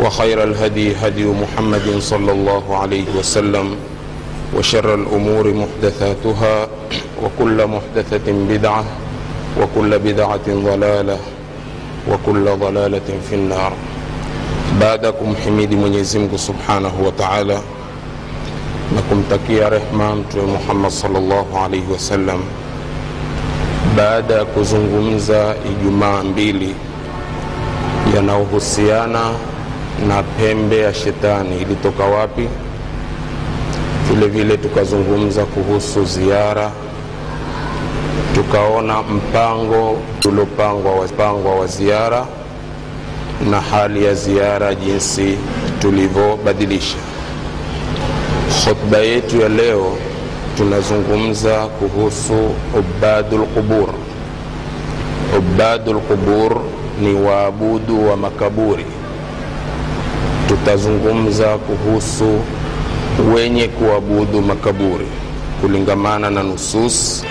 وخير الهدي هدي محمد صلى الله عليه وسلم وشر الأمور محدثاتها وكل محدثة بدعة وكل بدعة ضلالة وكل ضلالة في النار. بعدكم حميد من يزمك سبحانه وتعالى. نكم تكي رحمان محمد صلى الله عليه وسلم. بعد كزنغمزة إجماع بيلي. ينوه السيانة na pembe ya shetani ilitoka wapi? Vile vile tukazungumza kuhusu ziara tukaona mpango uliopangwa wapangwa wa ziara na hali ya ziara jinsi tulivyobadilisha. Khutba yetu ya leo tunazungumza kuhusu ubadul qubur. ubadu lqubur ni waabudu wa makaburi tutazungumza kuhusu wenye kuabudu makaburi kulingamana na nusus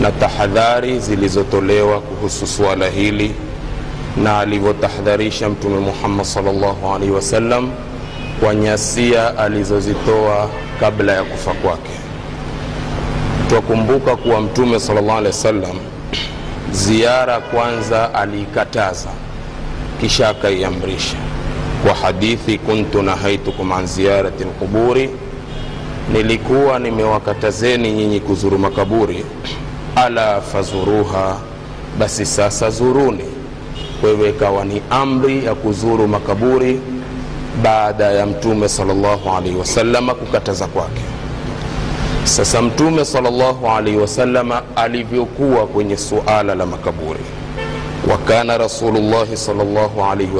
na tahadhari zilizotolewa kuhusu suala hili na alivyotahadharisha mtume muhammad salllahu alaihi wasallam kwa nyasia alizozitoa kabla ya kufa kwake. Twakumbuka kuwa mtume salllah alehi wasallam ziara kwanza aliikataza kisha akaiamrisha kwa hadithi kuntu nahaitukum an ziyarati lquburi nilikuwa nimewakatazeni nyinyi kuzuru makaburi. Ala fazuruha basi sasa zuruni. Wewe ikawa ni amri ya kuzuru makaburi baada ya mtume salllahu alaihi kukataza kwake. Sasa mtume salllahu alaihi alivyokuwa kwenye suala la makaburi. Wakana rasulullahi salllahu alaihi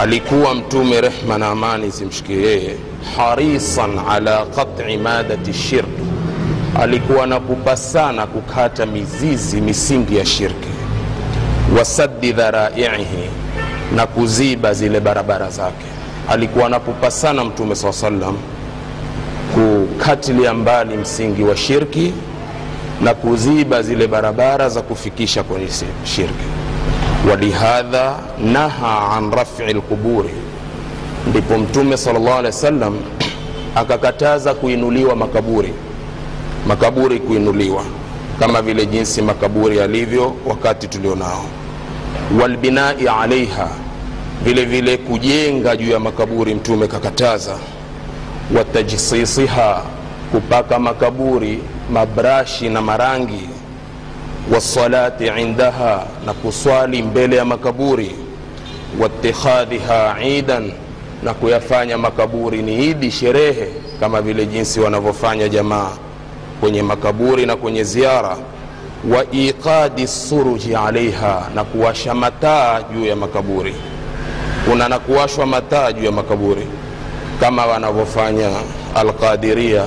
alikuwa mtume rehma na amani zimshikie yeye. Harisan ala qati madati shirk. Alikuwa anapupa sana kukata mizizi misingi ya shirki. Wasaddi dharaihi na kuziba zile barabara zake. Alikuwa anapupa sana mtume saa salam kukatilia mbali msingi wa shirki na kuziba zile barabara za kufikisha kwenye shirki walihadha naha an rafi lquburi ndipo mtume sal llah alehi wa sallam akakataza kuinuliwa makaburi. Makaburi kuinuliwa kama vile jinsi makaburi yalivyo wakati tulionao. Walbinai alaiha vile vile kujenga juu ya makaburi mtume kakataza. Watajsisiha kupaka makaburi mabrashi na marangi wasalati indaha na kuswali mbele ya makaburi. Watikhadhiha idan na kuyafanya makaburi ni idi sherehe kama vile jinsi wanavyofanya jamaa kwenye makaburi na kwenye ziara. Wa iqadi suruji alaiha na kuwasha mataa juu ya makaburi. Kuna na kuwashwa mataa juu ya makaburi kama wanavyofanya alqadiria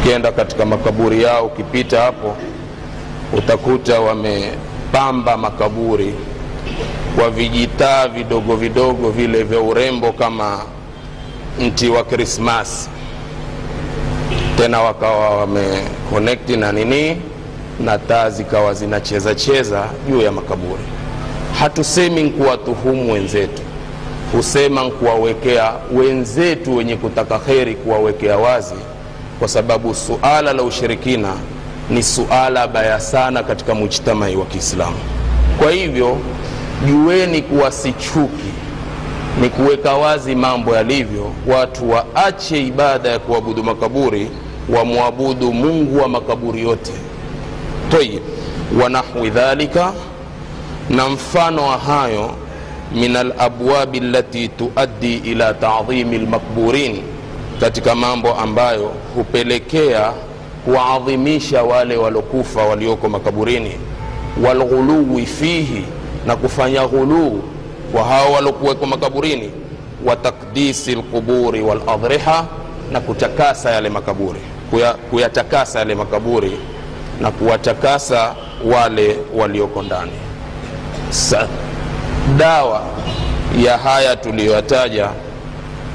ukienda katika makaburi yao ukipita hapo utakuta wamepamba makaburi kwa vijitaa vidogo vidogo vile vya urembo kama mti wa krismasi tena wakawa wamekonekti na nini? Na taa zikawa zinacheza cheza juu ya makaburi. Hatusemi nkuwatuhumu wenzetu. Husema nkuwawekea wenzetu wenye kutaka kheri kuwawekea wazi kwa sababu suala la ushirikina ni suala baya sana katika mujtamai wa kiislamu. Kwa hivyo jueni kuwa si chuki ni kuweka wazi mambo yalivyo. Watu waache ibada ya kuabudu makaburi wamwabudu mungu wa makaburi yote. Tayib wanahwi dhalika na mfano wa hayo min alabwabi lati tuaddi ila tadhimi lmakburin katika mambo ambayo hupelekea kuwaadhimisha wale walokufa walioko makaburini. Walghuluwi fihi na kufanya ghuluu kwa hao walokuwekwa makaburini. Wa takdisi lquburi waladriha na kutakasa yale makaburi. Kuya, kuyatakasa yale makaburi na kuwatakasa wale walioko ndani. Dawa ya haya tuliyoyataja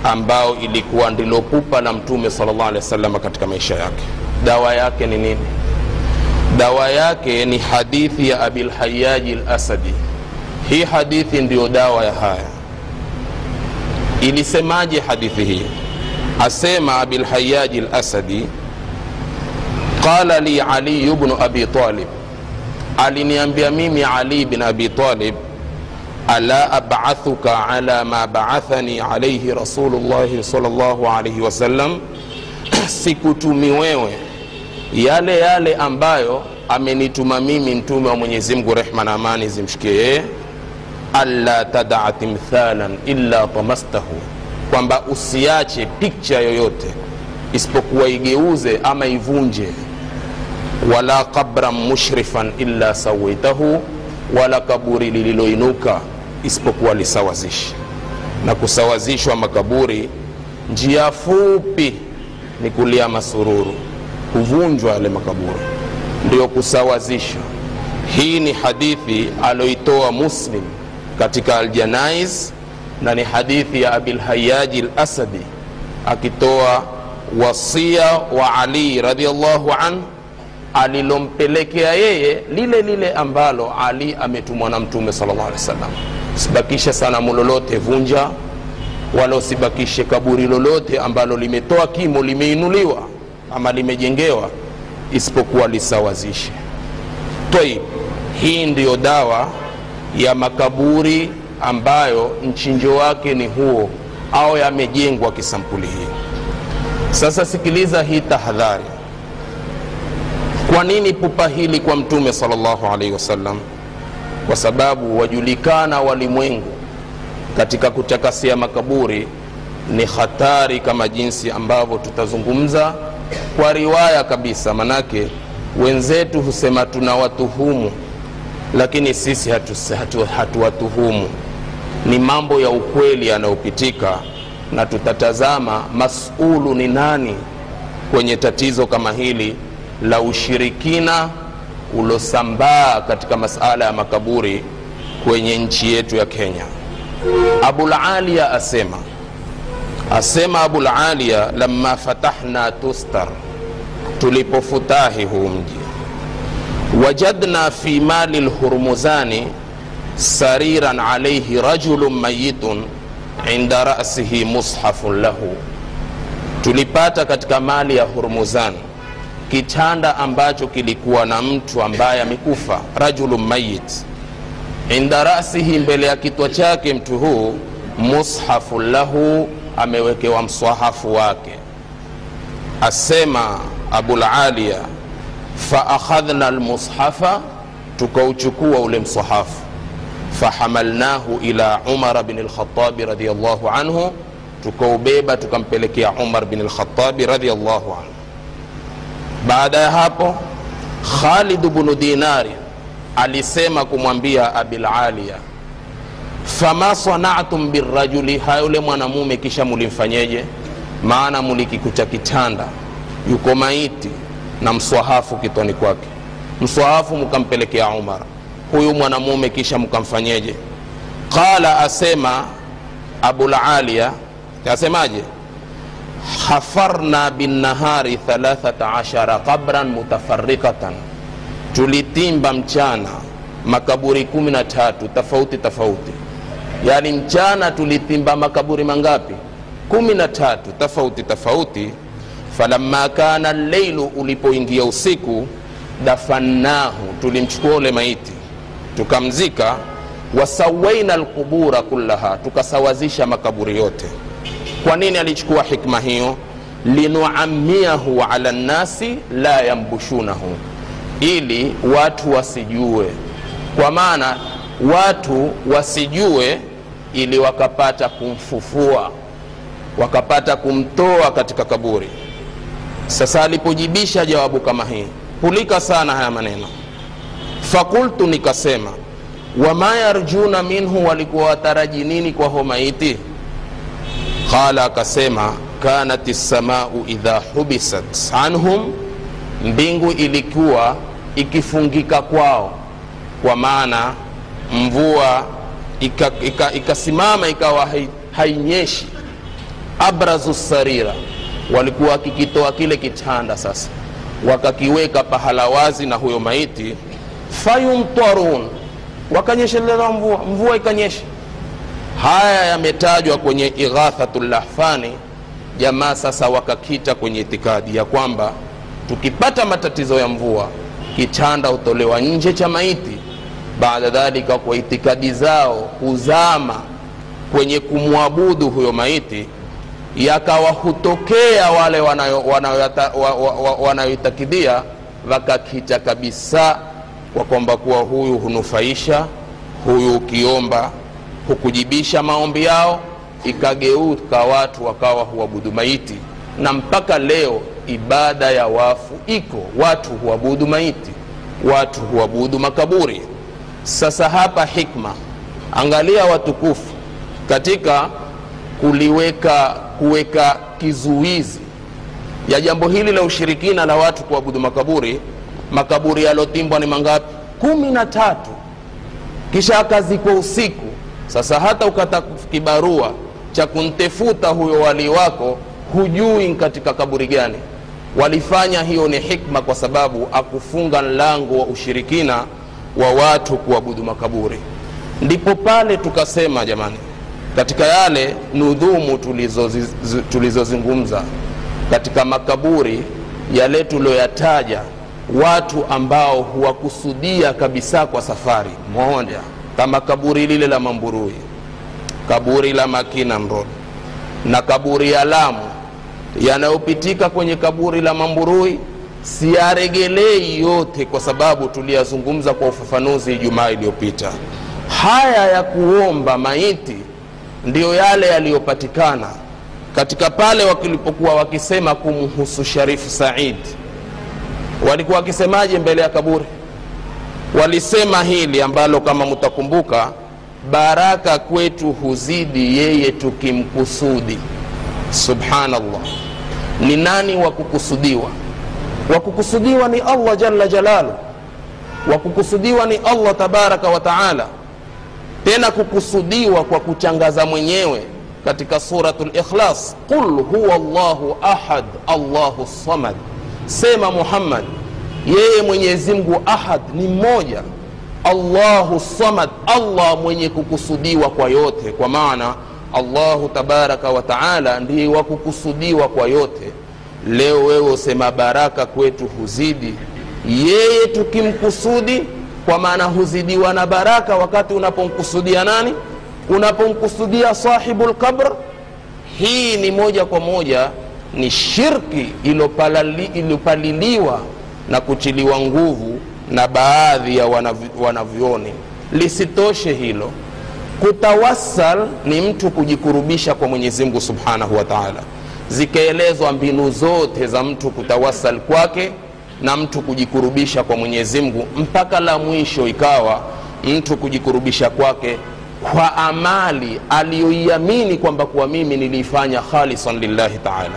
ambao ilikuwa ndilo pupa la mtume sallallahu alaihi wasallam katika maisha yake dawa yake ni nini? Dawa yake ni hadithi ya abilhayaji lasadi hii hadithi ndiyo dawa ya haya. Ilisemaje hadithi hii? Asema abilhayaji lasadi qala li aliyu bnu abi talib. Aliniambia mimi ali bin abi talib ala abathuka ala ma baathani alaihi rasulullahi salllahu alaihi wasallam sikutumi wewe yale yale ambayo amenituma mimi mtume wa mwenyezi mungu rehma na amani zimshikie yeye. Alla tadaa timthalan illa tamastahu. Kwamba usiache pikcha yoyote isipokuwa igeuze ama ivunje. Wala qabran mushrifan illa sawaitahu wala kaburi lililoinuka isipokuwa lisawazishi. Na kusawazishwa makaburi njia fupi ni kulia masururu kuvunjwa yale makaburi. Ndio kusawazishwa hii ni hadithi aloitoa muslim katika aljanais na ni hadithi ya abilhayaji lasadi akitoa wasia wa ali radiallahu anhu alilompelekea yeye lile lile ambalo ali ametumwa na mtume salllah alih wasallam. Usibakishe sanamu lolote vunja wala usibakishe kaburi lolote ambalo limetoa kimo limeinuliwa ama limejengewa isipokuwa lisawazishe. Toi hii ndiyo dawa ya makaburi ambayo mchinjo wake ni huo au yamejengwa kisampuli hii. Sasa sikiliza hii tahadhari. Kwa nini pupa hili kwa mtume salllahu alaihi wasallam? Kwa sababu wajulikana walimwengu katika kutakasia makaburi ni hatari kama jinsi ambavyo tutazungumza kwa riwaya kabisa manake wenzetu husema tunawatuhumu lakini sisi hatuwatuhumu hatu, hatu, ni mambo ya ukweli yanayopitika na tutatazama masulu ni nani kwenye tatizo kama hili la ushirikina ulosambaa katika masala ya makaburi kwenye nchi yetu ya kenya. Abulalia asema asema abulalia lama fatahna tustar tulipofutahi huu mji. Wajadna fi mali lhurmuzani sariran alaihi rajulun mayitun inda rasihi mushafun lahu. Tulipata katika mali ya hurmuzan kitanda ambacho kilikuwa na mtu ambaye amekufa rajulun mayit. Inda rasihi mbele ya kitwa chake mtu huu mushafun lahu amewekewa mswahafu wake. Asema abulalia faakhadhna lmushafa tukauchukua ule msahafu fahamalnahu ila umara bni lkhatabi radiallahu anhu tukaubeba tukampelekea umar bni lkhatabi radiallahu anhu. Baada ya hapo khalid bnu dinari alisema kumwambia abilalia fama sanatum birajuli hayule mwanamume kisha mulimfanyeje? Maana mulikikuta kitanda yuko maiti na mswahafu kitoni kwake. Mswahafu mkampelekea umar huyu mwanamume kisha mkamfanyeje qala asema abulalia asemaje? Hafarna binnahari 13 qabran mutafarikatan tulitimba mchana makaburi 13 tofauti tofauti yaani mchana tulitimba makaburi mangapi? 13 tofauti tofauti. Falamma kana lleilu ulipoingia usiku dafannahu tulimchukua ule maiti tukamzika. Wasawaina lqubura kullaha tukasawazisha makaburi yote. Kwa nini alichukua hikma hiyo? Linuamiahu ala nnasi la yambushunahu ili watu wasijue. Kwa maana watu wasijue ili wakapata kumfufua wakapata kumtoa katika kaburi. Sasa alipojibisha jawabu kama hii pulika sana haya maneno. Fakultu nikasema wama yarjuna minhu walikuwa wataraji nini kwa ho maiti qala akasema kanat lsamau idha hubisat anhum mbingu ilikuwa ikifungika kwao kwa maana mvua ikasimama ika, ika ikawa hai, hainyeshi. Abrazu sarira walikuwa wakikitoa kile kitanda sasa. Wakakiweka pahala wazi na huyo maiti. Fayumtarun wakanyesheleza mvua mvua ikanyesha. Haya yametajwa kwenye ighathatu lahfani. Jamaa sasa wakakita kwenye itikadi ya kwamba tukipata matatizo ya mvua kitanda hutolewa nje cha maiti baada dhalika kwa itikadi zao huzama kwenye kumwabudu huyo maiti yakawa hutokea wale wanayoitakidia wakakita kabisa kwa kwamba kuwa huyu hunufaisha huyu ukiomba hukujibisha maombi yao ikageuka watu wakawa huabudu maiti. Na mpaka leo ibada ya wafu iko watu huabudu maiti watu huabudu makaburi sasa hapa hikma. Angalia watukufu katika kuliweka kuweka kizuizi ya jambo hili la ushirikina la watu kuabudu makaburi. Makaburi yalotimbwa ni mangapi? Kumi na tatu. Kisha akazikwa usiku. Sasa hata ukata kibarua cha kuntefuta huyo walii wako hujui katika kaburi gani. Walifanya hiyo ni hikma kwa sababu akufunga mlango wa ushirikina wa watu kuabudu makaburi. Ndipo pale tukasema jamani katika yale nudhumu tulizozungumza tulizo katika makaburi yale tulioyataja watu ambao huwakusudia kabisa kwa safari moja kama kaburi lile la mamburui kaburi la makina mrod na kaburi ya lamu yanayopitika kwenye kaburi la mamburui siyaregelei yote kwa sababu tuliyazungumza kwa ufafanuzi ijumaa iliyopita. Haya ya kuomba maiti ndiyo yale yaliyopatikana katika pale wakilipokuwa wakisema kumhusu sharifu said. Walikuwa wakisemaje mbele ya kaburi? Walisema hili ambalo kama mtakumbuka baraka kwetu huzidi yeye tukimkusudi. Subhanallah. Ni nani wa kukusudiwa wa kukusudiwa ni allah jalla jalalu. Wa kukusudiwa ni allah tabaraka wa taala. Tena kukusudiwa kwa kuchangaza mwenyewe katika surat likhlas qul huwa llahu ahad allahu samad. Sema muhammad yeye mwenyezi mungu ahad ni mmoja. Allahu samad allah mwenye kukusudiwa kwa yote. Kwa maana allahu tabaraka wa taala ndiye wa kwa yote leo wewe usema baraka kwetu huzidi. Yeye tukimkusudi kwa maana huzidiwa na baraka wakati unapomkusudia nani? Unapomkusudia sahibu lqabr hii ni moja kwa moja ni shirki iliyopaliliwa na kuchiliwa nguvu na baadhi ya wanavyoni lisitoshe hilo kutawassal ni mtu kujikurubisha kwa mwenyezi mungu subhanahu wa taala zikaelezwa mbinu zote za mtu kutawasal kwake na mtu kujikurubisha kwa mwenyezi mungu mpaka la mwisho ikawa mtu kujikurubisha kwake kwa amali aliyoiamini kwamba kuwa mimi niliifanya khalisan lillahi taala.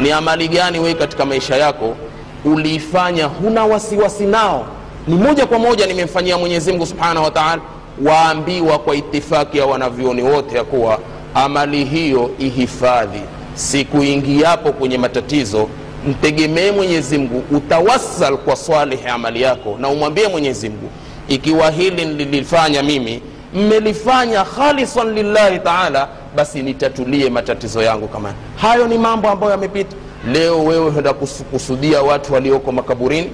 Ni amali gani wewe katika maisha yako uliifanya huna wasiwasi nao? Ni moja kwa moja nimemfanyia mwenyezi mungu subhanahu wa taala. Waambiwa kwa itifaki ya wanavyoni wote ya kuwa amali hiyo ihifadhi siku ingiapo kwenye matatizo mtegemee mwenyezi mungu utawasal kwa swalihi amali yako na umwambie mwenyezi mungu ikiwa hili nililifanya mimi mmelifanya khalisan lillahi taala basi nitatulie matatizo yangu kama hayo ni mambo ambayo yamepita. Leo wewe enda kusudia watu walioko makaburini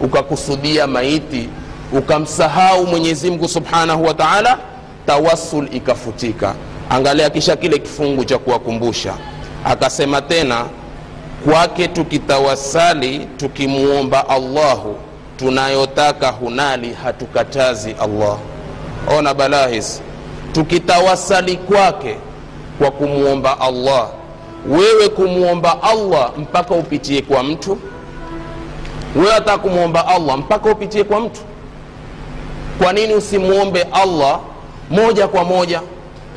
ukakusudia maiti ukamsahau mwenyezi mungu subhanahu wa taala tawasul ikafutika. Angalia kisha kile kifungu cha kuwakumbusha akasema tena kwake tukitawasali tukimwomba allahu tunayotaka hunali hatukatazi allah. Ona balahis tukitawasali kwake kwa kumwomba allah wewe kumwomba allah mpaka upitie kwa mtu? Wewe ataka kumwomba allah mpaka upitie kwa mtu? Kwa nini usimwombe allah moja kwa moja?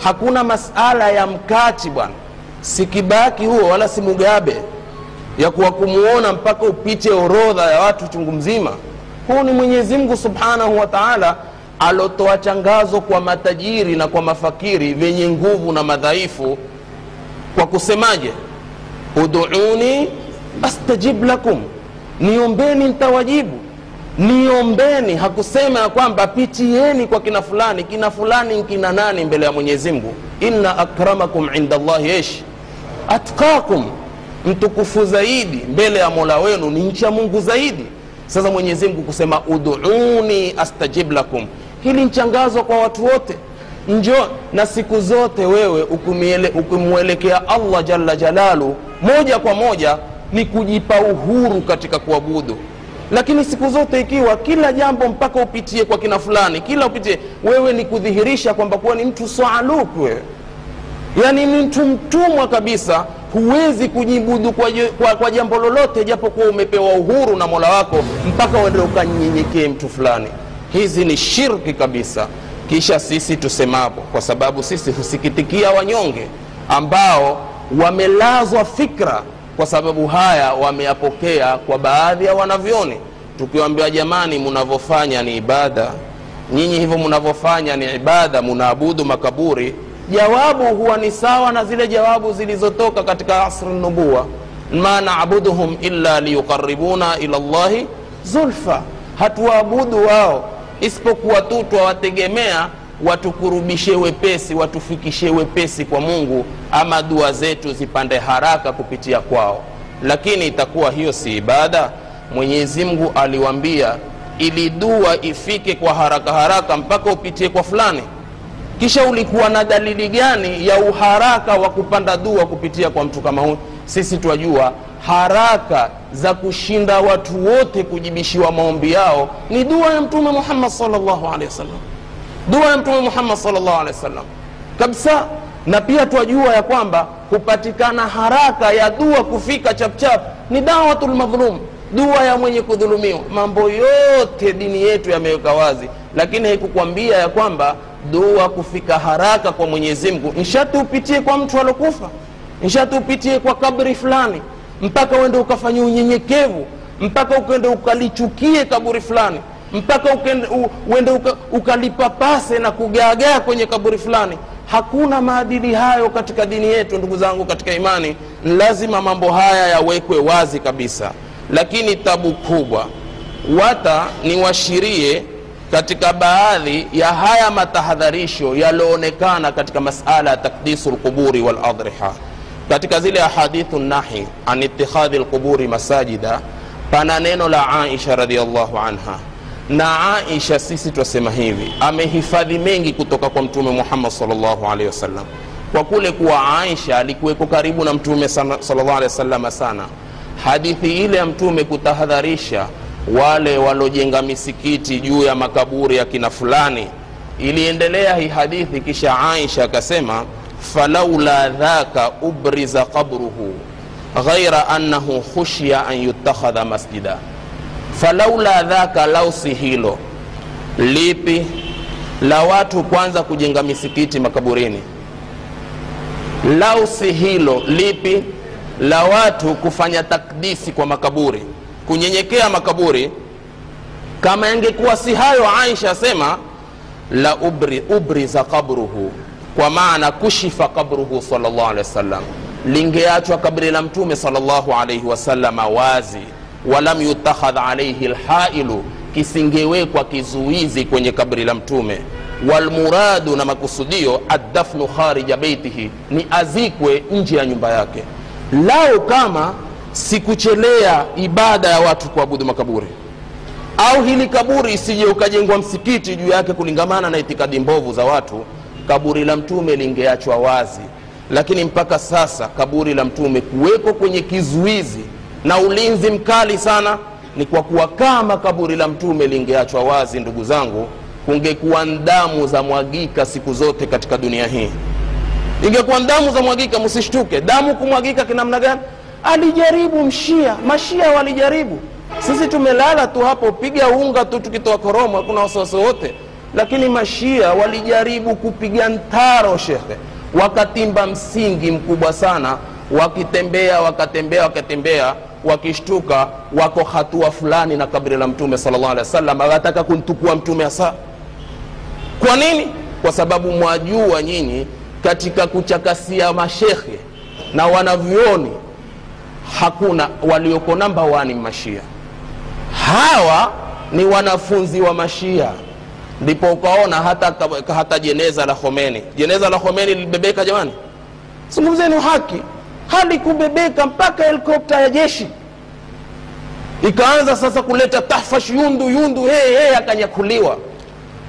Hakuna masala ya mkati bwana si kibaki huo wala si mugabe ya kuwa kumuona mpaka upite orodha ya watu chungu mzima. Huu ni mwenyezi mungu subhanahu wa taala alotoa changazo kwa matajiri na kwa mafakiri vyenye nguvu na madhaifu kwa kusemaje? Uduuni astajib lakum. Niombeni ntawajibu niombeni hakusema ya kwamba pitieni kwa kina fulani kina fulani kina nani mbele ya mwenyezi mungu. Inna akramakum inda llahi ish atqakum mtukufu zaidi mbele ya mola wenu ni ncha mungu zaidi. Sasa mwenyezi mungu kusema uduuni astajib lakum. Hili nchangazo kwa watu wote. Njo na siku zote wewe ukimwelekea allah jalla jalalu moja kwa moja ni kujipa uhuru katika kuabudu. Lakini siku zote ikiwa kila jambo mpaka upitie kwa kina fulani kila upitie wewe ni kudhihirisha kwamba kuwa ni mtu saaluk wewe yaani ni mtu mtumwa kabisa huwezi kujibudu kwa, kwa, kwa jambo lolote japokuwa umepewa uhuru na mola wako mpaka uende ukanyenyekee mtu fulani. Hizi ni shirki kabisa. Kisha sisi tusemapo kwa sababu sisi husikitikia wanyonge ambao wamelazwa fikra kwa sababu haya wameyapokea kwa baadhi ya wanavyoni. Tukiwaambiwa jamani mnavyofanya ni ibada. Nyinyi hivyo mnavyofanya ni ibada munaabudu makaburi jawabu huwa ni sawa na zile jawabu zilizotoka katika asri nubuwa. Ma nabuduhum illa liyuqaribuna ila llahi zulfa. Hatuwaabudu wao isipokuwa tu twawategemea watukurubishe wepesi watufikishe wepesi kwa mungu ama dua zetu zipande haraka kupitia kwao. Lakini itakuwa hiyo si ibada. Mwenyezi mungu aliwambia ili dua ifike kwa haraka haraka mpaka upitie kwa fulani kisha ulikuwa na dalili gani ya uharaka wa kupanda dua kupitia kwa mtu kama huyu? Sisi twajua haraka za kushinda watu wote kujibishiwa maombi yao ni dua ya mtume muhammad salllahu alehi wasallam. Dua ya mtume muhammad salllahu alehi wasallam. Kabisa. Na pia twajua ya kwamba kupatikana haraka ya dua kufika chapchap ni dawatu lmadhlum dua ya mwenye kudhulumiwa. Mambo yote dini yetu yameweka wazi lakini haikukwambia ya kwamba dua kufika haraka kwa mwenyezi mungu. Nshati upitie kwa mtu alokufa. Nshati upitie kwa kabri fulani. Mpaka uende ukafanya unyenyekevu. Mpaka ukende ukalichukie kaburi fulani. Mpaka uende uka, ukalipapase na kugaagaa kwenye kaburi fulani. Hakuna maadili hayo katika dini yetu ndugu zangu katika imani. Lazima mambo haya yawekwe wazi kabisa. Lakini tabu kubwa. Wata niwashirie katika baadhi ya haya matahadharisho yaliyoonekana katika masala ya takdisu lquburi waladriha katika zile ahadithu nahi an itikhadhi lquburi masajida pana neno la aisha radiallahu anha. Na aisha sisi twasema hivi amehifadhi mengi kutoka kwa mtume muhammad salllahu alehi wasallam. Kwa kule kuwa aisha alikuweko karibu na mtume salllah alehi wasalama sana. Hadithi ile ya mtume kutahadharisha wale walojenga misikiti juu ya makaburi ya kina fulani. Iliendelea hii hadithi kisha aisha akasema falaula dhaka ubriza qabruhu ghaira annahu khushiya an yutakhadha masjida. Falaula dhaka lau si hilo. Lipi? La watu kwanza kujenga misikiti makaburini. Lau si hilo lipi? La watu kufanya takdisi kwa makaburi kunyenyekea makaburi kama yangekuwa si hayo aisha asema la ubri, ubriza qabruhu kwa maana kushifa qabruhu salllah alehi wasallam lingeachwa kabri la mtume salllahu alaihi wasalama wazi walam yutakhadh alaihi lhailu kisingewekwa kizuizi kwenye kabri la mtume. Walmuradu na makusudio addafnu kharija beitihi ni azikwe nje ya nyumba yake. Lao kama sikuchelea ibada ya watu kuabudu makaburi. Au hili kaburi isije ukajengwa msikiti juu yake kulingamana na itikadi mbovu za watu kaburi la mtume lingeachwa wazi. Lakini mpaka sasa kaburi la mtume kuwekwa kwenye kizuizi na ulinzi mkali sana ni kwa kuwa kama kaburi la mtume lingeachwa wazi ndugu zangu kungekuwa damu za mwagika siku zote katika dunia hii. Ingekuwa damu za mwagika msishtuke. Damu kumwagika kinamna gani alijaribu mshia mashia walijaribu. Sisi tumelala tu hapo piga unga tu tukitoa koromo hakuna wasiwasi wote lakini mashia walijaribu kupiga ntaro shekhe. Wakatimba msingi mkubwa sana wakitembea wakatembea wakatembea wakishtuka wako hatua fulani na kabri la mtume sallallahu alaihi wasallam kuntukua mtume hasa. Kwa nini? Kwa sababu mwajua nyinyi katika kuchakasia mashekhe na wanavyoni hakuna walioko namba wani mashia. Hawa ni wanafunzi wa mashia. Ndipo ukaona hata, hata jeneza la homeni jeneza la homeni lilibebeka jamani. Zungumzeni haki. Halikubebeka mpaka helikopta ya jeshi. Ikaanza sasa kuleta tahfash yundu yundu hey, hey, akanyakuliwa.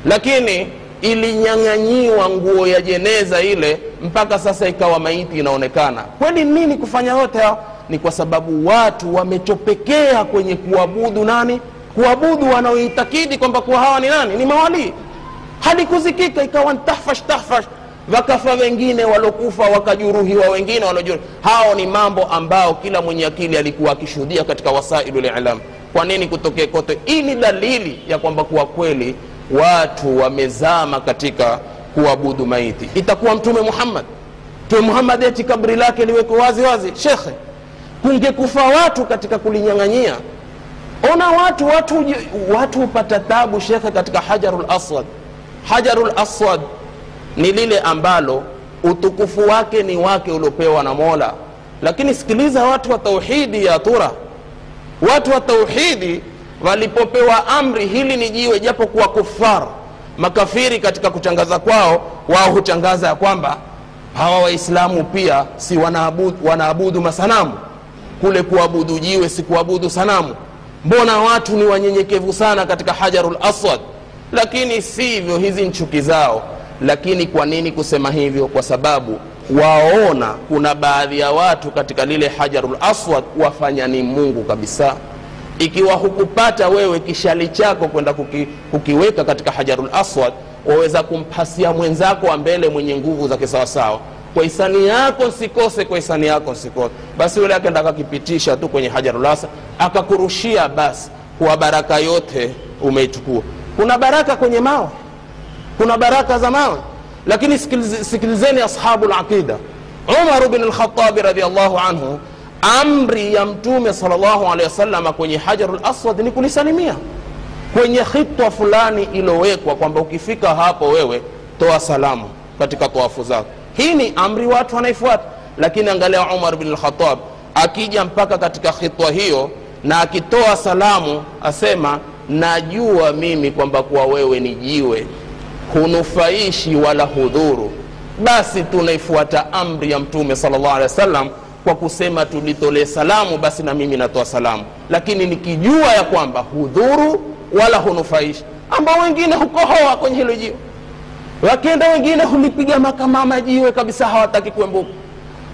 Lakini ilinyang'anyiwa nguo ya jeneza ile mpaka sasa ikawa maiti inaonekana. Kweli nini kufanya yote hao ni kwa sababu watu wamechopekea kwenye kuabudu nani? Kuabudu wanaoitakidi kwamba kuwa hawa ni nani? Ni mawalii. Halikuzikika ikawa tahfash tahfash. Wakafa wengine walokufa wakajuruhiwa wengine walojuruhi hao ni mambo ambao kila mwenye akili alikuwa akishuhudia katika wasailu lilam kwa nini kutokee kote? Hii ni dalili ya kwamba kuwa kweli watu wamezama katika kuabudu maiti. Itakuwa mtume muhammad. Mtume muhammad eti kabri lake liweko wazi wazi. Shekhe kungekufa watu katika kulinyang'anyia. Ona watu watu watu hupata tabu shekhe katika hajarul aswad. Hajarul aswad ni lile ambalo utukufu wake ni wake uliopewa na mola. Lakini sikiliza watu wa tauhidi ya tura. Watu wa tauhidi walipopewa amri hili ni jiwe japo kuwa kufar makafiri katika kutangaza kwao wao hutangaza ya kwamba hawa waislamu pia si wanaabudu, wanaabudu masanamu kule kuabudu jiwe si kuabudu sanamu. Mbona watu ni wanyenyekevu sana katika hajarul aswad? Lakini sivyo hizi nchuki zao. Lakini kwa nini kusema hivyo? Kwa sababu waona kuna baadhi ya watu katika lile hajarul aswad wafanya ni mungu kabisa. Ikiwa hukupata wewe kishali chako kwenda kuki, kukiweka katika hajarul aswad waweza kumpasia mwenzako wa mbele mwenye nguvu za kisawasawa kwa hisani yako nsikose kwa hisani yako nsikose basi yule akenda akakipitisha tu kwenye hajarul aswad akakurushia basi kwa baraka yote umeichukua. Kuna baraka kwenye mawe kuna baraka za mawe. Lakini sikilizeni ashabu laqida umaru bin lkhatabi radiallahu anhu amri ya mtume salllahu alehi wasalama kwenye hajaru laswad ni kulisalimia. Kwenye khitwa fulani ilowekwa kwamba ukifika hapo wewe toa salamu katika toafu zako hii ni amri watu wanaifuata. Lakini angalia umar bin lkhatab akija mpaka katika khitwa hiyo na akitoa salamu asema najua mimi kwamba kuwa wewe ni jiwe hunufaishi wala hudhuru. Basi tunaifuata amri ya mtume salllah alehi wasallam kwa kusema tulitolee salamu basi na mimi natoa salamu. Lakini nikijua ya kwamba hudhuru wala hunufaishi ambao wengine hukohoa kwenye hilo jiwe wakienda wengine hulipiga makamama jiwe kabisa hawataki kuembuka.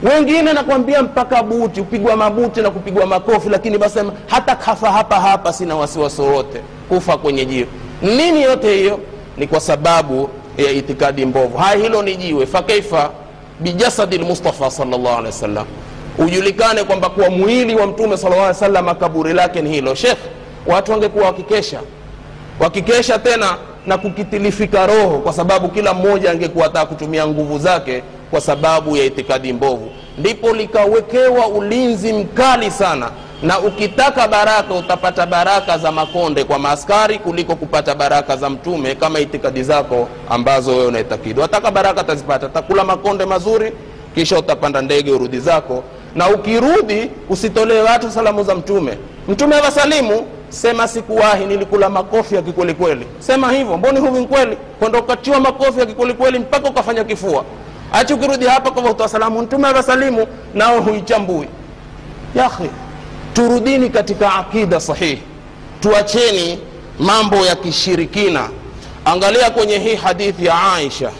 Wengine nakwambia mpaka buti upigwa mabuti na kupigwa makofi lakini basema hata kafa hapa hapa sina wasiwasi wowote. Kufa kwenye jiwe. Nini yote hiyo? Ni kwa sababu ya itikadi mbovu. Haya hilo ni jiwe. Fakaifa bijasadi lmustafa salllah alehi wasallam? Ujulikane kwamba kuwa mwili wa mtume sala llaw salam kaburi lake ni hilo. Shekh watu wangekuwa wakikesha. Wakikesha tena na kukitilifika roho kwa sababu kila mmoja angekuwa ataka kutumia nguvu zake kwa sababu ya itikadi mbovu. Ndipo likawekewa ulinzi mkali sana na ukitaka baraka utapata baraka za makonde kwa maaskari kuliko kupata baraka za mtume kama itikadi zako ambazo wewe unaitakidi wataka baraka utazipata. Takula makonde mazuri kisha utapanda ndege urudi zako. Na ukirudi usitolee watu salamu za mtume. Mtume wasalimu sema sikuwahi nilikula makofi ya kikwelikweli. Sema hivyo mboni huvi nkweli? Kwenda ukatiwa makofi ya kikwelikweli mpaka ukafanya kifua. Achi ukirudi hapa kwa kutoa salamu mtume wasalimu nao huichambui. Yakhi turudini katika aqida sahihi. Tuacheni mambo ya kishirikina. Angalia kwenye hii hadithi ya aisha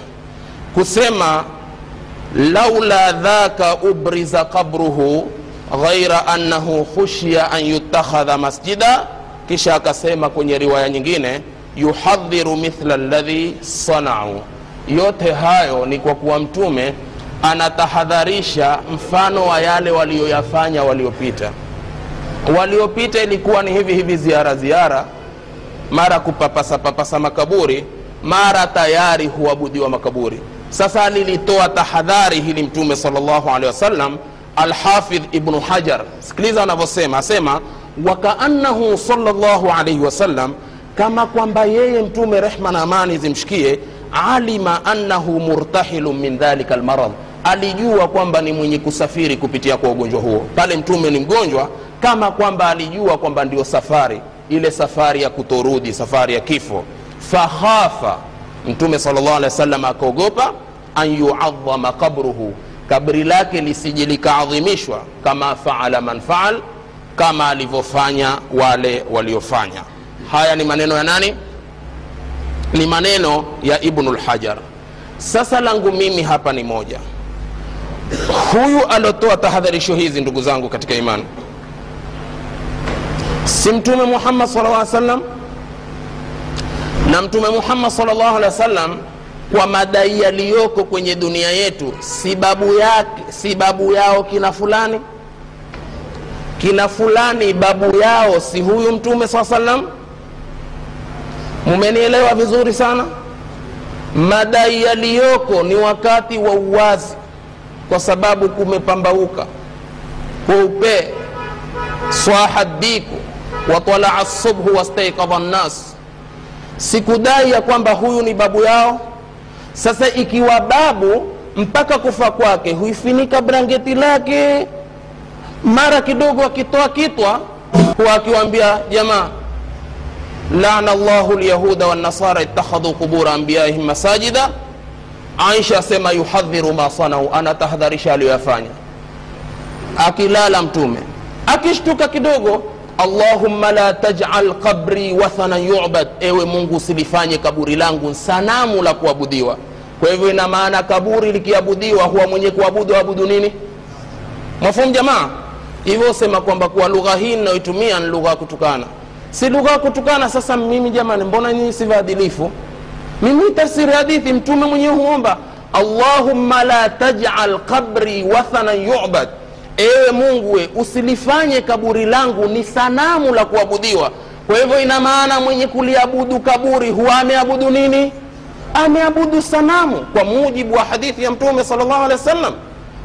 kusema laula dhaka ubriza qabruhu ghaira annahu khushiya an yutakhadha masjida kisha akasema kwenye riwaya nyingine yuhadhiru mithla ladhi sanau. Yote hayo ni kwa kuwa mtume anatahadharisha mfano wa yale walioyafanya waliopita. Waliopita ilikuwa ni hivi hivi ziara ziara mara kupapasa papasa makaburi mara tayari huabudiwa makaburi. Sasa lilitoa tahadhari hili mtume salllahu alehi wasallam alhafidh ibnu hajar. Sikiliza anavyosema asema wakaannahu salllahu alaihi wasallam kama kwamba yeye mtume rehma na amani zimshikie alima annahu murtahilu min dhalika lmarad alijua kwamba ni mwenye kusafiri kupitia kwa ugonjwa huo. Pale mtume ni mgonjwa kama kwamba alijua kwamba ndio safari ile safari ya kutorudi safari ya kifo. Fakhafa mtume sal llah alih akaogopa an yuadhama qabruhu. Kabri lake lisije likaadhimishwa kama faala man faal kama alivyofanya wale waliofanya. Haya ni maneno ya nani? Ni maneno ya ibnu lhajar sasa langu mimi hapa ni moja. Huyu aliotoa tahadharisho hizi ndugu zangu katika imani. Si mtume muhammad salllah salam na mtume muhammad salllah alehi wa kwa madai yaliyoko kwenye dunia yetu si babu yake si yao kina fulani kina fulani babu yao si huyu mtume saa salam mumenielewa vizuri sana? Madai yaliyoko ni wakati wa uwazi kwa sababu kumepambauka kweupe swaha diku watalaa subhu wastaikadha nnas sikudai ya kwamba huyu ni babu yao. Sasa ikiwa babu mpaka kufa kwake huifinika brangeti lake mara kidogo akitoa kitwa huwa akiwaambia jamaa lana llahu lyahuda wanasara ittakhadhu qubura anbiyaihim masajida. Aisha asema yuhadhiru ma sanau anatahadharisha aliyoyafanya. Akilala mtume akishtuka kidogo allahumma la tajal qabri wathanan yubad ewe mungu usilifanye kaburi langu sanamu la kuabudiwa. Kwa hivyo ina maana kaburi likiabudiwa huwa mwenye kuabudu abudu nini? Mafumu jamaa hivyo sema kwamba kuwa lugha hii ninayoitumia ni lugha ya kutukana. Si lugha ya kutukana sasa mimi jamani mbona nyinyi si vaadilifu mimi tafsiri hadithi mtume mwenyewe huomba allahumma la tajal qabri wathanan yubad. Ewe mungu usilifanye kaburi langu ni sanamu la kuabudiwa. Kwa hivyo ina maana mwenye kuliabudu kaburi huwa ameabudu nini? Ameabudu sanamu kwa mujibu wa hadithi ya mtume salllahu alehi wa sallam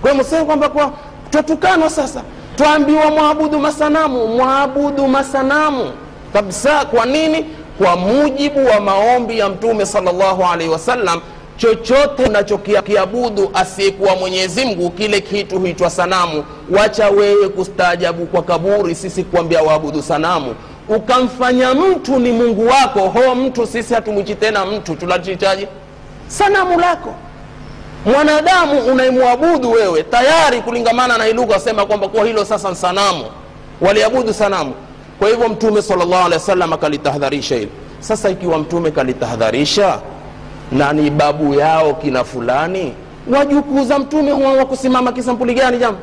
kwa hiyo msema kwamba kwa twatukanwa sasa twaambiwa mwabudu masanamu mwabudu masanamu kabisa. Kwa nini? Kwa mujibu wa maombi ya mtume salllahu alaihi wasallam chochote unachokiabudu asiyekuwa mwenyezi mungu kile kitu huitwa sanamu. Wacha wewe kustaajabu kwa kaburi sisi kuambia waabudu sanamu. Ukamfanya mtu ni mungu wako ho mtu sisi hatumwichi tena mtu tunachitaji sanamu lako mwanadamu unaimwabudu wewe tayari kulingamana na ilugha asema kwamba kuwa hilo sasa ni sanamu. Waliabudu sanamu. Kwa hivyo mtume salllahu alehi akalitahadharisha hili sasa ikiwa mtume kalitahadharisha na ni babu yao kina fulani? Wajukuu za mtume huwa wakusimama kisampuli gani jama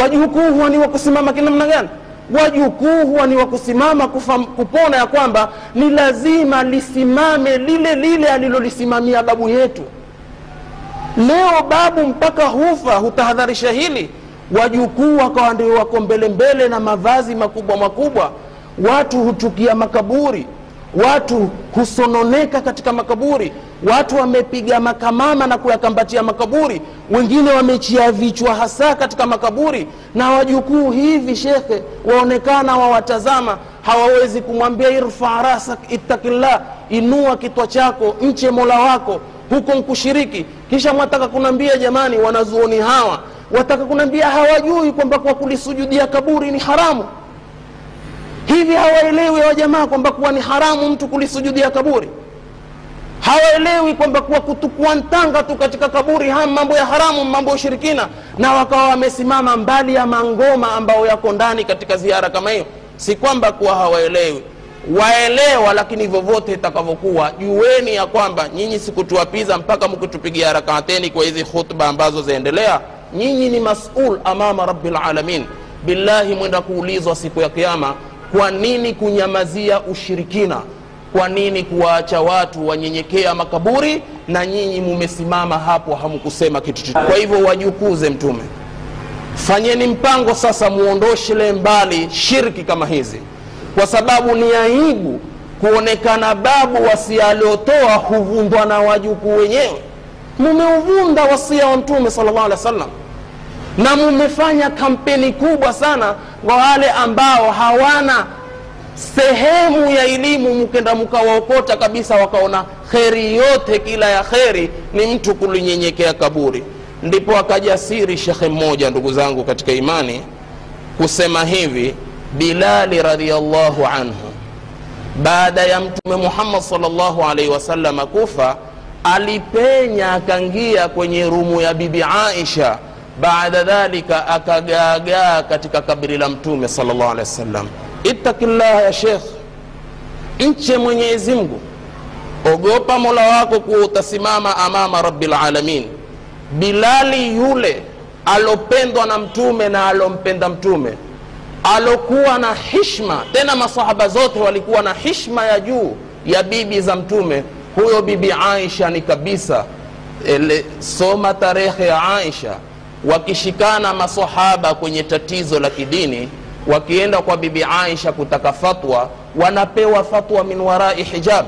wajukuu huwa ni wakusimama kinamna gani wajukuu huwa ni wakusimama kupona ya kwamba ni lazima lisimame lile lile alilolisimamia babu yetu. Leo babu mpaka hufa hutahadharisha hili. Wajukuu wakawa ndio wako mbele mbele na mavazi makubwa makubwa. Watu huchukia makaburi. Watu husononeka katika makaburi watu wamepiga makamama na kuyakambatia makaburi. Wengine wamechia vichwa hasa katika makaburi. Na wajukuu hivi shekhe waonekana wawatazama. Hawawezi kumwambia irfa rasak ittakillah inua kitwa chako mche mola wako huko nkushiriki kisha mwataka kunaambia jamani wanazuoni hawa wataka kunaambia hawajui kwamba kwa kulisujudia kaburi ni haramu. Hivi hawaelewi hawa jamaa kwamba kuwa ni haramu mtu kulisujudia kaburi hawaelewi kwamba kuwa kutukua ntanga tu katika kaburi haya mambo ya haramu mambo ya ushirikina. Na wakawa wamesimama mbali ya mangoma ambayo yako ndani katika ziara kama hiyo. Si kwamba kuwa hawaelewi. Waelewa lakini vyovyote itakavyokuwa jueni ya kwamba nyinyi sikutuapiza mpaka mkitupigia rakateni kwa hizi khutba ambazo zaendelea. Nyinyi ni masul amama rabilalamin billahi mwenda kuulizwa siku ya kiama kwa nini kunyamazia ushirikina kwa nini kuwaacha watu wanyenyekea makaburi na nyinyi mumesimama hapo hamkusema kitu chochote? Kwa hivyo wajukuze mtume. Fanyeni mpango sasa muondoshele mbali shirki kama hizi. Kwa sababu ni aibu kuonekana babu wasia aliotoa huvundwa na wajukuu wenyewe. Mumeuvunda wasia wa mtume sallallahu wa sallam na mumefanya kampeni kubwa sana kwa wale ambao hawana sehemu ya elimu mkenda mkawaokota kabisa wakaona kheri yote kila ya kheri ni mtu kulinyenyekea kaburi. Ndipo akajasiri shekhe mmoja ndugu zangu katika imani kusema hivi bilali radiallahu anhu baada ya mtume muhammad salllahu alaihi wasalama kufa alipenya akangia kwenye rumu ya bibi aisha. Baada dhalika akagaagaa katika kabri la mtume salllahu alehi wasallam ittaqillaha ya shekh nche mwenyezi mungu ogopa mola wako kuwa utasimama amama rabilalamin bilali yule alopendwa na mtume na alompenda mtume alokuwa na hishma tena masahaba zote walikuwa na hishma ya juu ya bibi za mtume. Huyo bibi aisha ni kabisa ele, soma tarehe ya aisha. Wakishikana masahaba kwenye tatizo la kidini wakienda kwa bibi aisha kutaka fatwa wanapewa fatwa min warai hijab.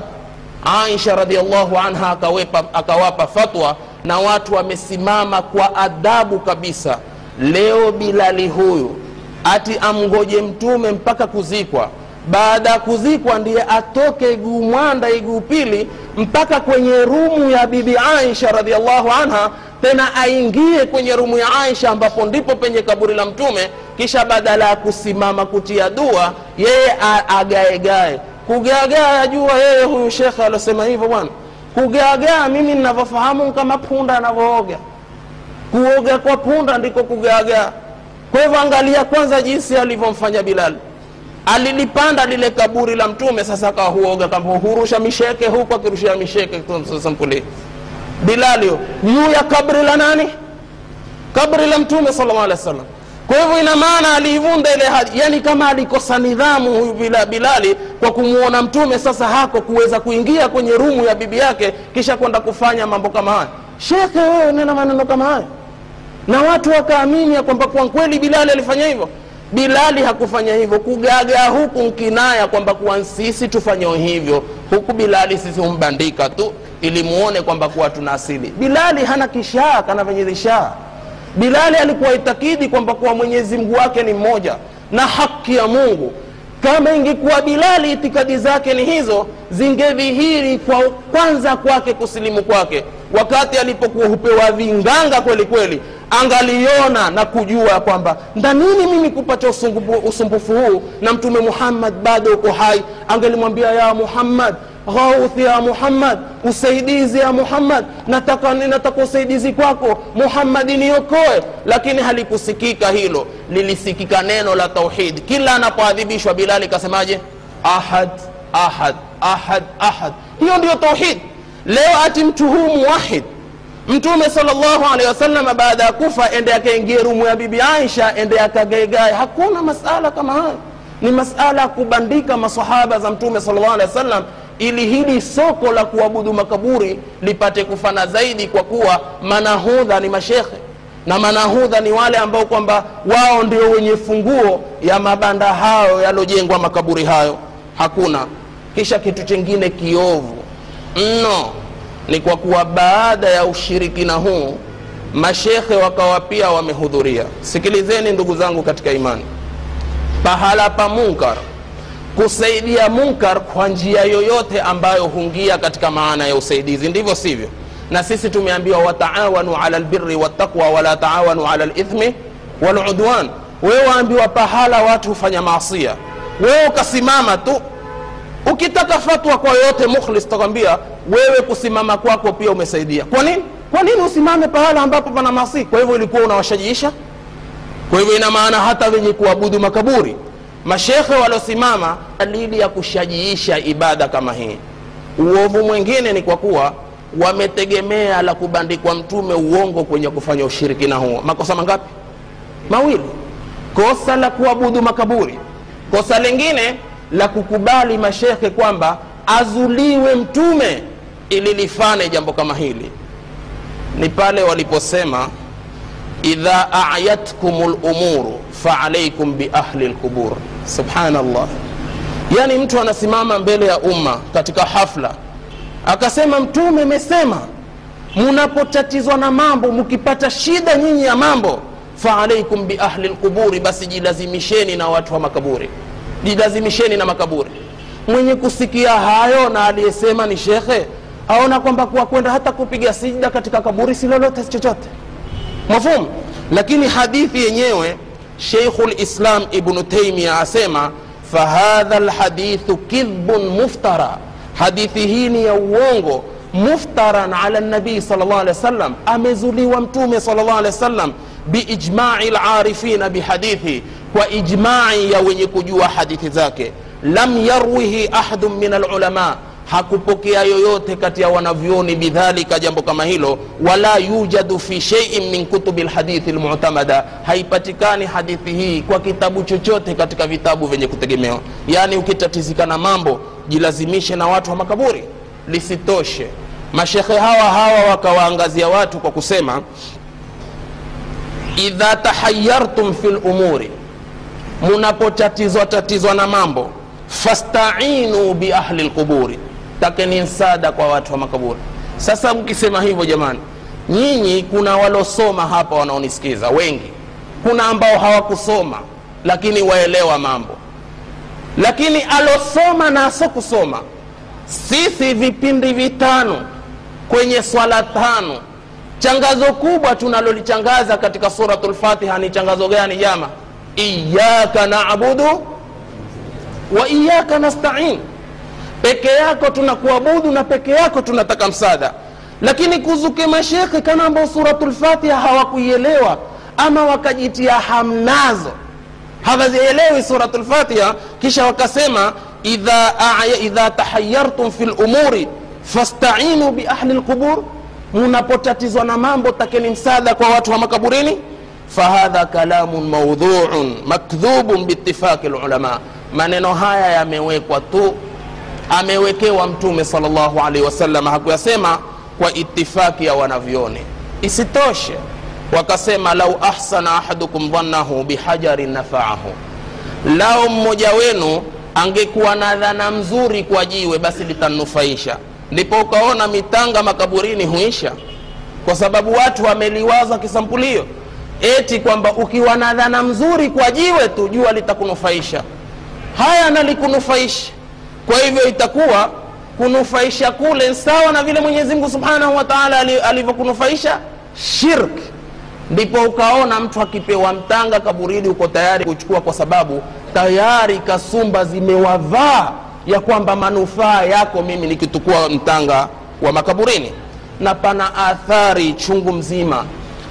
Aisha radiallahu anha akawepa, akawapa fatwa na watu wamesimama kwa adabu kabisa. Leo bilali huyu ati amgoje mtume mpaka kuzikwa. Baada ya kuzikwa ndiye atoke iguu mwanda iguu pili mpaka kwenye rumu ya bibi aisha radiallahu anha tena aingie kwenye rumu ya aisha ambapo ndipo penye kaburi la mtume kisha badala ya kusimama kutia dua yeye agaegae kugagaa ajua yeye huyu shekhe aliosema hivyo bwana. Kugagaa mimi ninavyofahamu kama punda anavyooga. Kuoga kwa punda ndiko kugagaa. Kwa hivyo angalia kwanza jinsi alivyomfanya Bilal. Alilipanda lile kaburi la mtume sasa akahuoga kama misheke huku akirushia misheke sampuli bilali juu ya kabri la nani? Kabri la mtume sallallahu alaihi wasallam. Kwa hivyo ina maana aliivunda ile hadi yani kama alikosa nidhamu huyu bila bilali kwa kumwona mtume sasa hako kuweza kuingia kwenye rumu ya bibi yake kisha kwenda kufanya mambo kama haya. Shekhe wewe nena maneno kama haya. Na watu wakaamini ya kwamba kwa kweli bilali alifanya hivyo bilali hakufanya hivyo. Kugagaa huku nkinaya kwamba kuwa sisi tufanye hivyo. Huku bilali sisi humbandika tu ili muone kwamba kuwa tuna asili. Bilali hana kishaa kana venye bilali alikuwa itakidi kwamba kuwa mwenyezi mungu wake ni mmoja na haki ya mungu. Kama ingekuwa bilali itikadi zake ni hizo zingedhihiri kwa kwanza kwake kusilimu kwake. Wakati alipokuwa hupewa vinganga kweli kweli angaliona na kujua kwamba ndanini mimi kupata usumbufu, huu na mtume muhammad bado uko hai. Angelimwambia ya muhammad ghauthi ya muhammad usaidizi ya muhammad nataka nataka usaidizi kwako. Muhammadi niokoe. Lakini halikusikika hilo. Lilisikika neno la tauhid. Kila anapoadhibishwa bilali kasemaje? Ahad ahad ahad ahad. Hiyo ndiyo tauhid. Leo ati mtu huu muwahid mtume salllahu alehi wasalama baada ya kufa ende akaingie rumu ya bibi aisha ende akagaegae hakuna masala kama hayo. Ni masala ya kubandika masahaba za mtume salllahu alehi wasallam ili hili soko la kuabudu makaburi lipate kufana zaidi kwa kuwa manahudha ni mashekhe. Na manahudha ni wale ambao kwamba wao ndio wenye funguo ya mabanda hayo yalojengwa makaburi hayo. Hakuna. Kisha kitu chingine kiovu. Mno ni kwa kuwa baada ya ushirikina huu mashekhe wakawa pia wamehudhuria. Sikilizeni ndugu zangu katika imani. Pahala pa munkar kusaidia munkar kwa njia yoyote ambayo huingia katika maana ya usaidizi. Ndivyo sivyo? Na sisi tumeambiwa wataawanu ala lbiri wattaqwa wala taawanu ala lithmi waludwan. Wewe waambiwa pahala watu hufanya maasia wewe ukasimama tu ukitaka fatwa kwa yoyote mukhlis takwambia wewe kusimama kwako pia umesaidia. Kwa nini? Kwa nini usimame pahala ambapo pana maasi kwa hivyo ilikuwa unawashajiisha? Kwa hivyo ina maana hata wenye kuabudu makaburi mashekhe waliosimama dalili ya kushajiisha ibada kama hii. Uovu mwingine ni kwa kuwa wametegemea la kubandikwa mtume uongo kwenye kufanya ushirikina huo. Makosa mangapi? Mawili. Kosa la kuabudu makaburi. Kosa lingine la kukubali mashekhe kwamba azuliwe mtume ili lifane jambo kama hili. Ni pale waliposema idha ayatkum lumuru faalaikum biahli lqubur subhanallah. Yaani mtu anasimama mbele ya umma katika hafla akasema mtume mesema munapotatizwa na mambo mkipata shida nyinyi ya mambo faalaikum biahli lquburi basi jilazimisheni na watu wa makaburi jilazimisheni na makaburi. Mwenye kusikia hayo na aliyesema ni shekhe aona kwamba kuwa kwenda hata kupiga sijda katika kaburi si lolote chochote. Mafumu lakini hadithi yenyewe sheikhu lislam ibnu taimia asema fahadha lhadithu kidhbun muftara. Hadithi hii ni ya uongo. Muftaran ala nabii sal llah alih wasallam amezuliwa mtume sal llah alih wasallam biijmai larifina bihadithi kwa ijmai ya wenye kujua hadithi zake. Lam yarwihi ahadun min alulama hakupokea yoyote kati ya wanavyoni bidhalika jambo kama hilo wala yujadu fi sheiin min kutubi lhadithi lmutamada haipatikani hadithi hii kwa kitabu chochote katika vitabu vyenye kutegemewa. Yaani ukitatizika na mambo jilazimishe na watu wa makaburi lisitoshe. Mashekhe hawa hawa wakawaangazia watu kwa kusema idha tahayartum fi lumuri munapotatizwa tatizwa na mambo fastainu biahli lquburi takeni msaada kwa watu wa makaburi. Sasa mkisema hivyo jamani nyinyi kuna walosoma hapa wanaonisikiza wengi. Kuna ambao hawakusoma lakini waelewa mambo. Lakini alosoma na asokusoma sisi vipindi vitano kwenye swala tano changazo kubwa tunalolichangaza katika suratu lfatiha ni changazo gani jama? Iyaka nabudu wa iyaka nastain. Peke yako tunakuabudu na peke yako tunataka msaada. Lakini kuzuke mashekhe kama ambao suratu lfatiha hawakuielewa ama wakajitia hamnazo hawazielewi suratu lfatiha kisha wakasema idha, idha tahayartum fi lumuri fastainu biahli lqubur munapotatizwa na mambo takeni msaada kwa watu wa makaburini. Fahadha kalamun maudhuun makdhubun biitifaqi lulama maneno haya yamewekwa tu amewekewa mtume salllahu alaihi wasallam. Hakuyasema kwa itifaki ya wanavyoni. Isitoshe wakasema lau ahsana ahadukum dhannahu bihajarin nafaahu. Lao mmoja wenu angekuwa na dhana mzuri kwa jiwe basi litanufaisha ndipo ukaona mitanga makaburini huisha. Kwa sababu watu wameliwaza kisampulio. Eti kwamba ukiwa na dhana mzuri kwa jiwe tu jua litakunufaisha. Haya nalikunufaisha. Kwa hivyo itakuwa kunufaisha kule sawa na vile mwenyezi mungu subhanahu wa taala alivyokunufaisha shirk. Ndipo ukaona mtu akipewa mtanga kaburini uko tayari kuchukua kwa sababu tayari kasumba zimewavaa ya kwamba manufaa yako mimi nikitukua mtanga wa makaburini. Na pana athari chungu mzima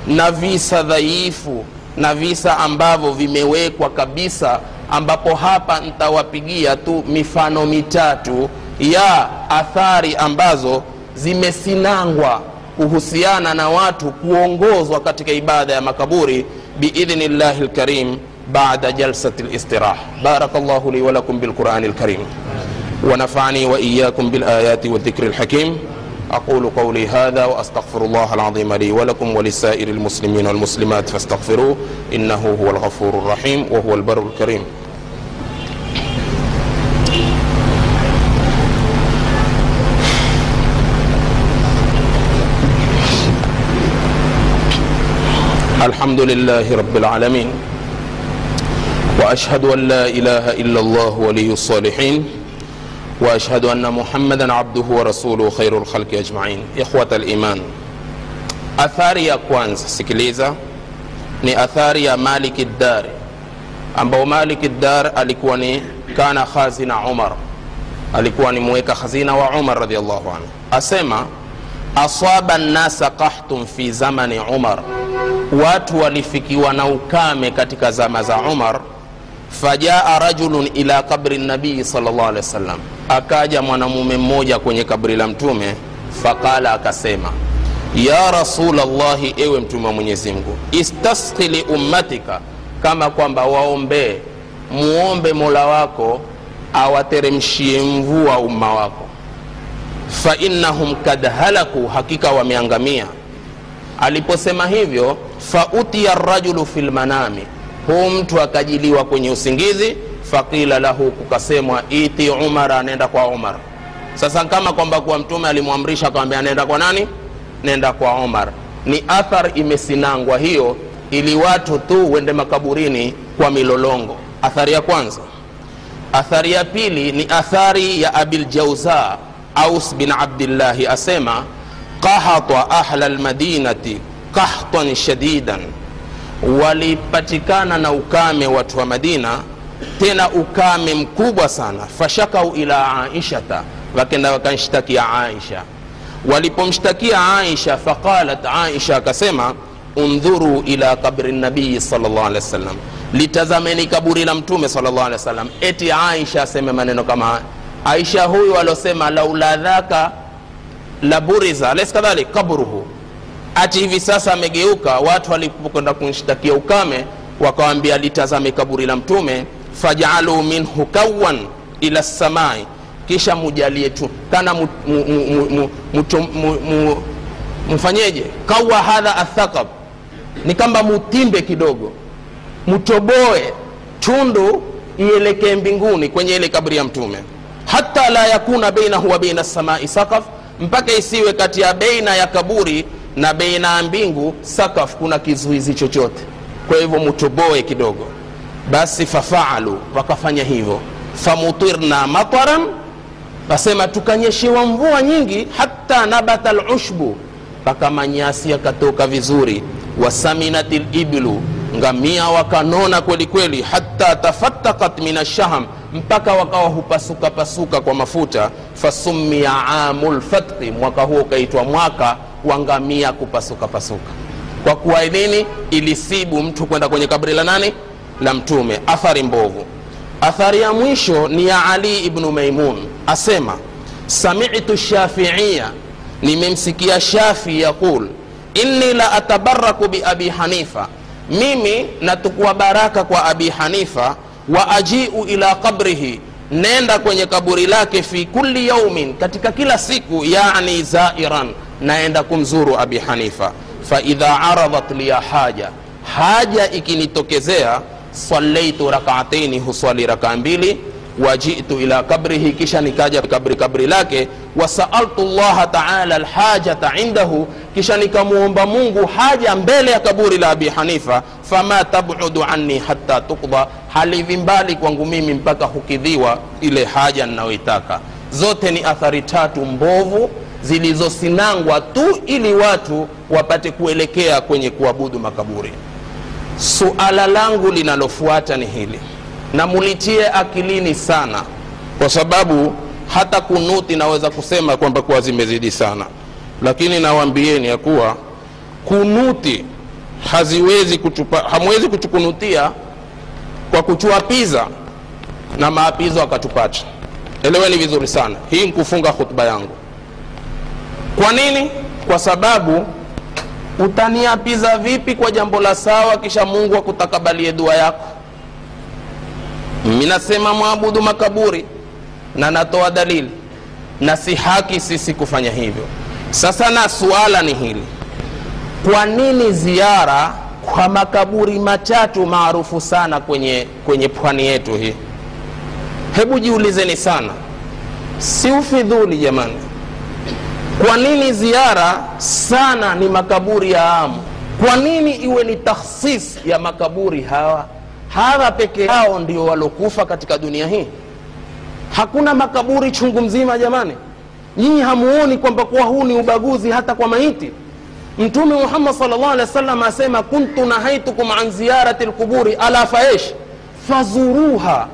na visa dhaifu na visa ambavyo vimewekwa kabisa ambapo hapa ntawapigia tu mifano mitatu ya athari ambazo zimesinangwa kuhusiana na watu kuongozwa katika ibada ya makaburi biidhni llahi lkarim bada jalsati listirah barakallahu li walakum bilqurani lkarim ونفعني وإياكم بالآيات والذكر الحكيم. أقول قولي هذا وأستغفر الله العظيم لي ولكم ولسائر المسلمين والمسلمات فاستغفروه إنه هو الغفور الرحيم وهو البر الكريم. الحمد لله رب العالمين وأشهد أن لا إله إلا الله ولي الصالحين واشهد ان محمدا عبده ورسوله خير الخلق اجمعين اخوه الايمان athari ya kwanza sikiliza ni athari ya maliki ddar ambao maliki ddar alikuwa ni kana khazina umar alikuwa ni mweka khazina wa umar radiallahu anhu asema asaba nnasa qahtun fi zamani umar watu walifikiwa na ukame katika zama za umar fajaa rajulun ila qabri nabii salllah alehi wasallam. Akaja mwanamume mmoja kwenye kabri la mtume faqala akasema ya rasulallahi, ewe mtume wa mwenyezi mungu istasqi liummatika kama kwamba waombee muombe mola wako awateremshie mvua umma wako. Fainnahum kad halaku hakika wameangamia. Aliposema hivyo fautiya rajulu fi lmanami huu mtu akajiliwa kwenye usingizi faqila lahu kukasemwa iti umara nenda kwa umar. Sasa kama kwamba kuwa mtume alimwamrisha akamwambia nenda kwa nani? Nenda kwa omar ni athar imesinangwa hiyo ili watu tu wende makaburini kwa milolongo. Athari ya kwanza. Athari ya pili ni athari ya abil jauza aus bin abdillahi asema qahata ahla lmadinati qahtan shadidan walipatikana na ukame watu wa madina tena ukame mkubwa sana. Fashakau ila aishata wakenda wakanshtakia aisha. Walipomshtakia aisha faqalat aisha akasema undhuru ila qabri nabii alehi wasallam litazameni kaburi la mtume wasallam eti aisha aseme maneno kama aisha huyu aliosema laula dhaka la buriza alaysa kadhalik kabruhu ati hivi sasa amegeuka watu walipokwenda kumshtakia ukame wakawambia litazame kaburi la mtume fajalu minhu kawan ila samai. Kisha mujalie tu kana mu, mfanyeje? Kawa hadha athaqab ni kamba mutimbe kidogo mutoboe tundu ielekee mbinguni kwenye ile kaburi ya mtume. Hata la yakuna bainahu wa baina samai sakaf mpaka isiwe kati ya beina ya kaburi na beina ya mbingu sakaf kuna kizuizi chochote. Kwa hivyo mutoboe kidogo. Basi fafaalu wakafanya hivyo. Famutirna mataran wasema tukanyeshewa mvua nyingi hata nabata lushbu mpaka manyasi yakatoka vizuri. Wasaminat liblu ngamia wakanona kweli kweli hata tafattakat min ashaham mpaka wakawa hupasuka pasuka kwa mafuta. Fasumia amu lfatqi mwaka huo ukaitwa mwaka wa ngamia kupasuka pasuka. Kwa kuwa nini? Ilisibu mtu kwenda kwenye kabri la nani? La mtume. Athari mbovu. Athari ya mwisho ni ya ali ibnu maimun. Asema samitu shafiia nimemsikia shafi yaqul inni la atabaraku biabi hanifa. Mimi natukua baraka kwa abi hanifa wa ajiu ila qabrihi. Nenda kwenye kaburi lake fi kulli yaumin katika kila siku yani zairan naenda kumzuru abi hanifa. Faidha aradat liya haja. Haja ikinitokezea salaitu rakaataini huswali rakaa mbili wajitu ila kabrihi kisha nikaja kabri kabri lake wasaaltu llaha taala alhajata indahu kisha nikamwomba mungu haja mbele ya kaburi la abi hanifa fama tabudu anni hata tukdha halivi mbali kwangu mimi mpaka hukidhiwa ile haja ninayoitaka. Zote ni athari tatu mbovu zilizosinangwa tu ili watu wapate kuelekea kwenye kuabudu makaburi. Suala langu linalofuata ni hili na mulitie akilini sana kwa sababu hata kunuti naweza kusema kwamba kuwa zimezidi sana. Lakini nawambieni ya kuwa kunuti haziwezi kuchupa, hamwezi kuchukunutia kwa kuchuapiza na maapizo akatupata eleweni vizuri sana. Hii nkufunga hutuba yangu kwa nini? Kwa sababu utaniapiza vipi kwa jambo la sawa kisha mungu akutakabalie dua yako? Minasema mwabudu makaburi na natoa dalili na si haki sisi kufanya hivyo. Sasa na suala ni hili. Kwa nini ziara kwa makaburi matatu maarufu sana kwenye, kwenye pwani yetu hii? Hebu jiulizeni sana. Si ufidhuli jamani kwa nini ziara sana ni makaburi ya amu kwa nini iwe ni takhsis ya makaburi hawa? Hawa peke yao ndio walokufa katika dunia hii? Hakuna makaburi chungu mzima jamani. Nyinyi hamuoni kwamba kuwa huu ni ubaguzi hata kwa maiti? Mtume muhammad salllah alih wa sallam asema kuntu nahaitukum an ziyarati lquburi ala faesh fazuruha.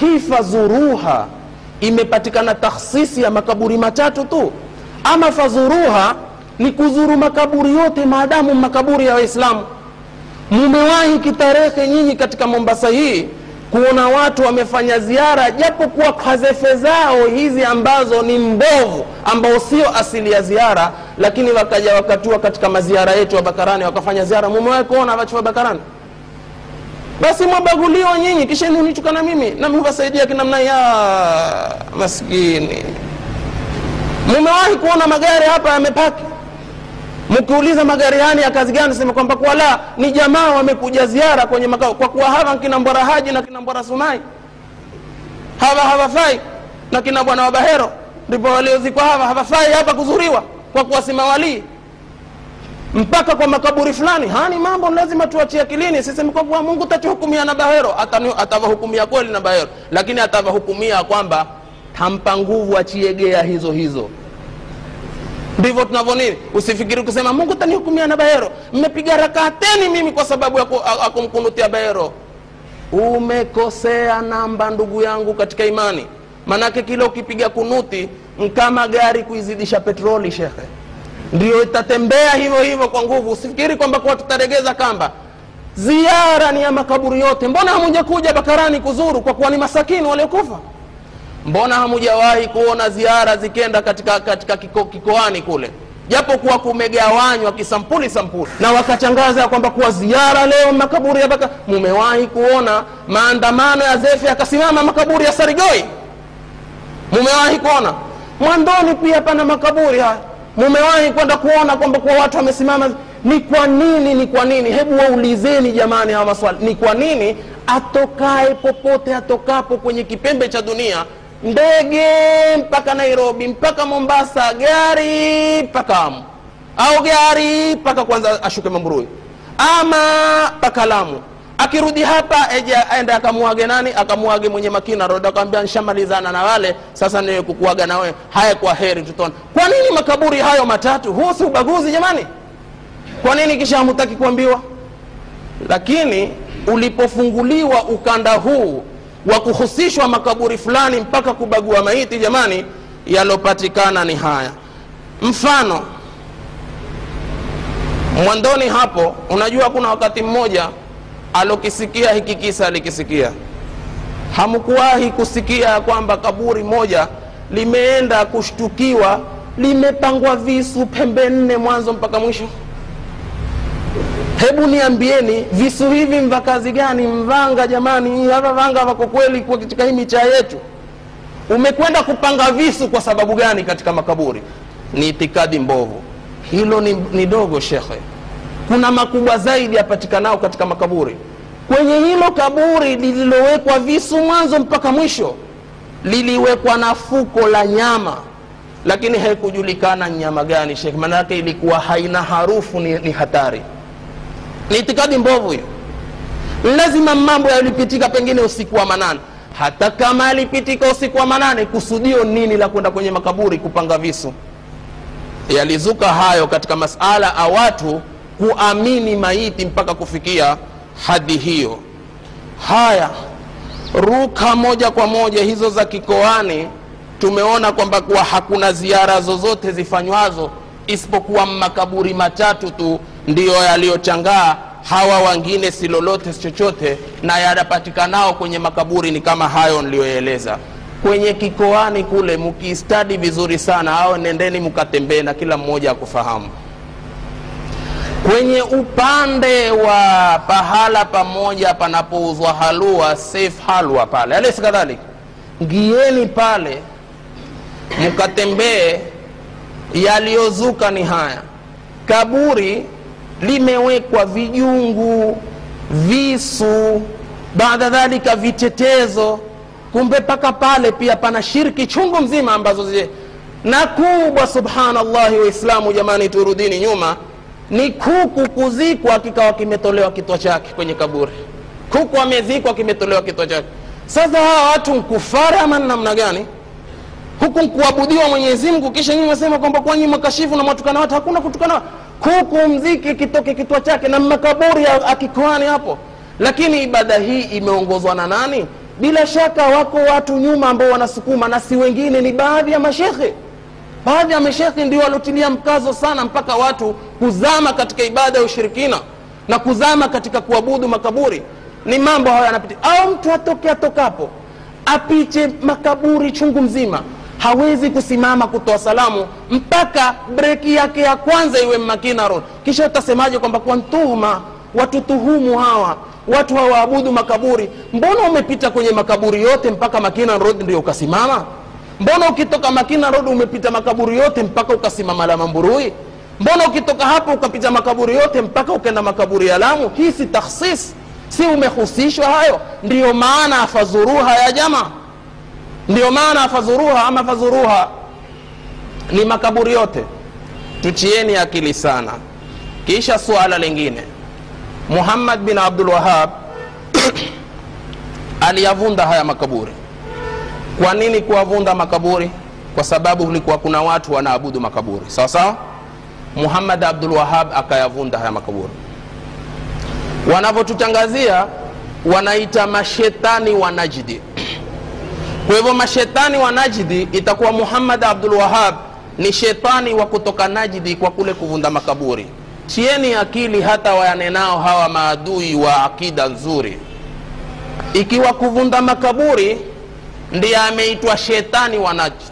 Hii fazuruha imepatikana takhsisi ya makaburi matatu tu ama fadhuruha ni kuzuru makaburi yote maadamu makaburi ya waislamu. Mumewahi kitarehe nyinyi katika mombasa hii kuona watu wamefanya ziara japokuwa kazefe zao hizi ambazo ni mbovu ambao sio asili ya ziara lakini wakaja wakatua katika maziara yetu ya bakarani wakafanya ziara. Mumewahi kuona wachu bakarani? Basi mwabaguliwa nyinyi kisha unichukana mimi nami kinamna ya maskini mumewahi kuona magari hapa yamepaki. Mkiuliza magari yani ya kazi gani sema kwamba kwa la ni jamaa wamekuja ziara kwenye makao kwa kuwa hawa kina haji na kina sumai. Hawa hawafai na kina bwana wa ndipo waliozikwa hawa hawafai hapa kuzuriwa kwa walii mpaka kwa makaburi fulani hani mambo lazima tuachie akilini sisemi kwa kuwa mungu tatuhukumia na bahero. Atavahukumia kweli na bahero. Lakini atavahukumia kwamba tampa nguvu achiegea hizo hizo ndivyo tunavyo nini usifikiri kusema mungu tanihukumia na bahero. Mmepiga rakateni mimi kwa sababu ya kumkunutia bahero. Umekosea namba ndugu yangu katika imani. Manake kile ukipiga kunuti nkama gari kuizidisha petroli shekhe ndio itatembea hivyo hivyo kwa nguvu. Usifikiri kwamba kuwa tutaregeza kamba. Ziara ni ya makaburi yote. Mbona hamuja kuja bakarani kuzuru? Kwa kuwa ni masakini waliokufa mbona hamujawahi kuona ziara zikenda katika, katika kiko, kikoani kule? Japo kuwa kumegawanywa kisampuli sampuli. Na wakachangaza kwamba kuwa ziara leo makaburi ya mumewahi kuona maandamano ya zefe yakasimama makaburi ya sarigoi mumewahi kuona? Mwandoni pia pana makaburi haya. Mumewahi kwenda kuona kwamba kuwa watu wamesimama? Ni kwa nini ni kwa nini? Hebu waulizeni jamani hawa maswali. Ni kwa nini atokae popote atokapo kwenye kipembe cha dunia ndege mpaka nairobi mpaka mombasa gari mpaka amu au gari mpaka kwanza ashuke mamburui. Ama mpaka lamu. Akirudi hapa eja aende akamuage nani? Akamuage mwenye makina. Roda, akamwambia nshamalizana na wale. Sasa niwe kukuaga na wewe. Haya kwa heri tutona. kwa nini makaburi hayo matatu? Huu si ubaguzi jamani. Kwa nini kisha hamutaki kuambiwa? Lakini ulipofunguliwa ukanda huu wa kuhusishwa makaburi fulani mpaka kubagua maiti jamani yalopatikana ni haya. Mfano mwandoni hapo unajua kuna wakati mmoja alokisikia hiki kisa alikisikia. Hamkuwahi kusikia kwamba kaburi moja limeenda kushtukiwa limepangwa visu pembe nne mwanzo mpaka mwisho hebu niambieni visu hivi mva kazi gani? Mvanga jamani hava vanga vako kweli katika hii michaa yetu? Umekwenda kupanga visu kwa sababu gani katika makaburi? Ni itikadi mbovu. Hilo ni, ni dogo shekhe. Kuna makubwa zaidi yapatikanao katika makaburi. Kwenye hilo kaburi lililowekwa visu mwanzo mpaka mwisho liliwekwa na fuko la nyama. Lakini haikujulikana nyama gani shekhe. Maanayake ilikuwa haina harufu ni, ni hatari ni itikadi mbovu hiyo. Lazima mambo yalipitika pengine usiku wa manane. Hata kama yalipitika usiku wa manane kusudio nini la kwenda kwenye makaburi kupanga visu? Yalizuka hayo katika masala a watu kuamini maiti mpaka kufikia hadi hiyo. Haya ruka moja kwa moja hizo za kikoani. Tumeona kwamba kuwa hakuna ziara zozote zifanywazo isipokuwa makaburi matatu tu ndiyo yaliyochangaa hawa wangine si lolote si chochote na yanapatikanao kwenye makaburi ni kama hayo niliyoeleza kwenye kikoani kule mkiistadi vizuri sana. Au nendeni mkatembee na kila mmoja akufahamu. Kwenye upande wa pahala pamoja panapouzwa halua safe halwa pale. Alesi kadhalika. Ngieni pale mkatembee yaliyozuka ni haya. Kaburi limewekwa vijungu visu baada dhalika vitetezo. Kumbe mpaka pale pia pana shirki chungu mzima ambazo zi na kubwa subhanallahi waislamu jamani turudini nyuma. Ni kuku kuzikwa kikawa kimetolewa kitwa chake kwenye kaburi. Kuku amezikwa kimetolewa kitwa chake. Sasa hawa watu nkufari ama namna gani? Huku nkuabudiwa mwenyezi kisha nyinyi wasema kwamba kwa nyinyi mwakashifu na mwatukana watu hakuna kutukana kuku mziki kitoke kitwa chake na makaburi akikoani hapo. Lakini ibada hii imeongozwa na nani? Bila shaka wako watu nyuma ambao wanasukuma na si wengine ni baadhi ya mashekhe. Baadhi ya mashekhe ndio waliotilia mkazo sana mpaka watu kuzama katika ibada ya ushirikina na kuzama katika kuabudu makaburi. Ni mambo hayo yanapitia au mtu atoke atokapo apiche makaburi chungu mzima hawezi kusimama kutoa salamu mpaka breki yake ya kwanza iwe makina kisha utasemaje kwamba kwa ntuma watutuhumu hawa watu hawaabudu makaburi? Mbona umepita kwenye makaburi yote mpaka makina road ndio ukasimama? Mbona ukitoka makina road umepita makaburi yote mpaka ukasimama la mamburui mbona ukitoka hapo ukapita makaburi yote mpaka ukaenda makaburi ya lamu? Hii si takhsis si umehusishwa hayo? Ndiyo maana afazuruha ya jamaa ndio maana fadhuruha ama fadhuruha ni makaburi yote. Tuchieni akili sana. Kisha suala lingine. Muhammad bin abdul wahab aliyavunda haya makaburi. Kwa nini kuwavunda makaburi? Kwa sababu kulikuwa kuna watu wanaabudu makaburi. Sawa sawa? Muhammad abdul wahab akayavunda haya makaburi. Wanavyotutangazia wanaita mashetani wa najdi kwa hivyo mashetani wa najdi itakuwa muhammad abdul wahab ni shetani wa kutoka najdi kwa kule kuvunda makaburi. Tieni akili hata wayanenao hawa maadui wa akida nzuri. Ikiwa kuvunda makaburi ndiye ameitwa shetani wa najdi.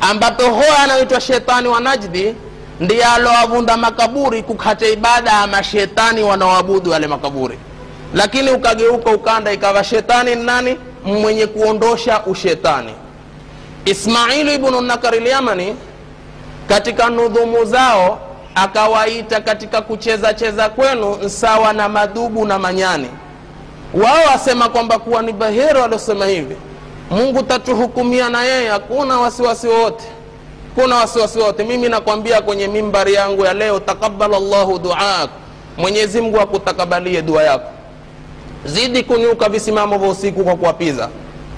Ambapo hoya anayoitwa shetani wa najdi ndiye aloavunda makaburi kukata ibada ya mashetani wanaoabudu yale makaburi. Lakini ukageuka ukanda ikawa shetani ni nani mwenye kuondosha ushetani. Ismailu ibnu nakari lyamani katika nudhumu zao akawaita katika kucheza cheza kwenu sawa na madubu na manyani. Wao wasema kwamba kuwa ni bahero aliosema hivi mungu tatuhukumia na yeye hakuna wasiwasi wote kuna wasiwasi wote mimi nakwambia kwenye mimbari yangu ya leo takabala llahu duaak mwenyezi mungu akutakabalie dua yako zidi kunyuka visimamo vya usiku kwa kuwapiza.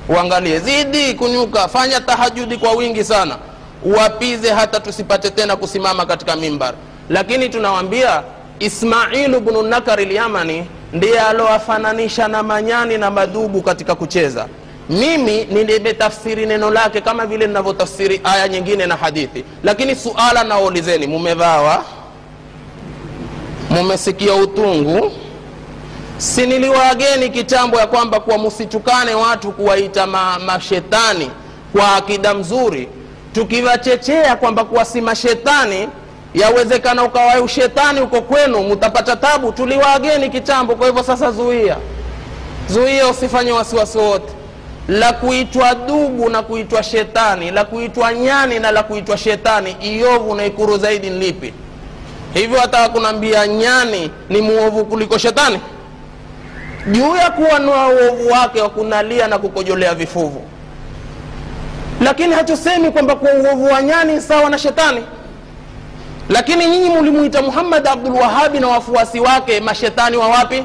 Uangalie zidi kunyuka fanya tahajudi kwa wingi sana. Uwapize hata tusipate tena kusimama katika mimbar. Lakini tunawambia ismailu bnu nakari lyamani ndiye alowafananisha na manyani na madubu katika kucheza. Mimi nimetafsiri neno lake kama vile ninavyotafsiri aya nyingine na hadithi. Lakini suala nawaulizeni mumevawa mumesikia utungu si niliwaageni kitambo ya kwamba kuwa msitukane watu kuwaita ma, mashetani kwa akida mzuri tukiwachechea kwamba kuwa si mashetani yawezekana ukawa ushetani uko kwenu mutapata tabu. Tuliwaageni kitambo kwa hivyo sasa zuia. Zuia usifanye wasiwasi wote la kuitwa dubu na kuitwa shetani la kuitwa nyani na la kuitwa shetani iovu na ikuru zaidi nlipi lipi? Hivyo hata kunaambia nyani ni muovu kuliko shetani juu ya kuwa na uovu wake wa kunalia na kukojolea vifuvu. Lakini hatusemi kwamba kwa uovu wa nyani sawa na shetani. Lakini nyinyi mulimuita muhammad abdul wahabi na wafuasi wake mashetani wa wapi?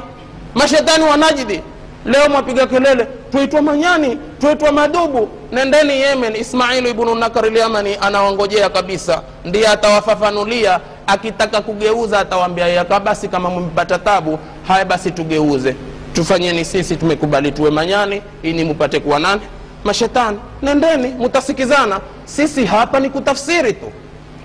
Mashetani wa najdi. Leo mwapiga kelele tuitwa manyani tuitwa madubu. Nendeni yemen ismailu ibnu nakar lyamani anawangojea kabisa. Ndiye atawafafanulia akitaka kugeuza atawambia yaka basi kama mmepata tabu haya basi tugeuze tufanyeni sisi tumekubali tuwe manyani ili mupate kuwa nani? Mashetani nendeni mutasikizana. Sisi hapa ni kutafsiri tu.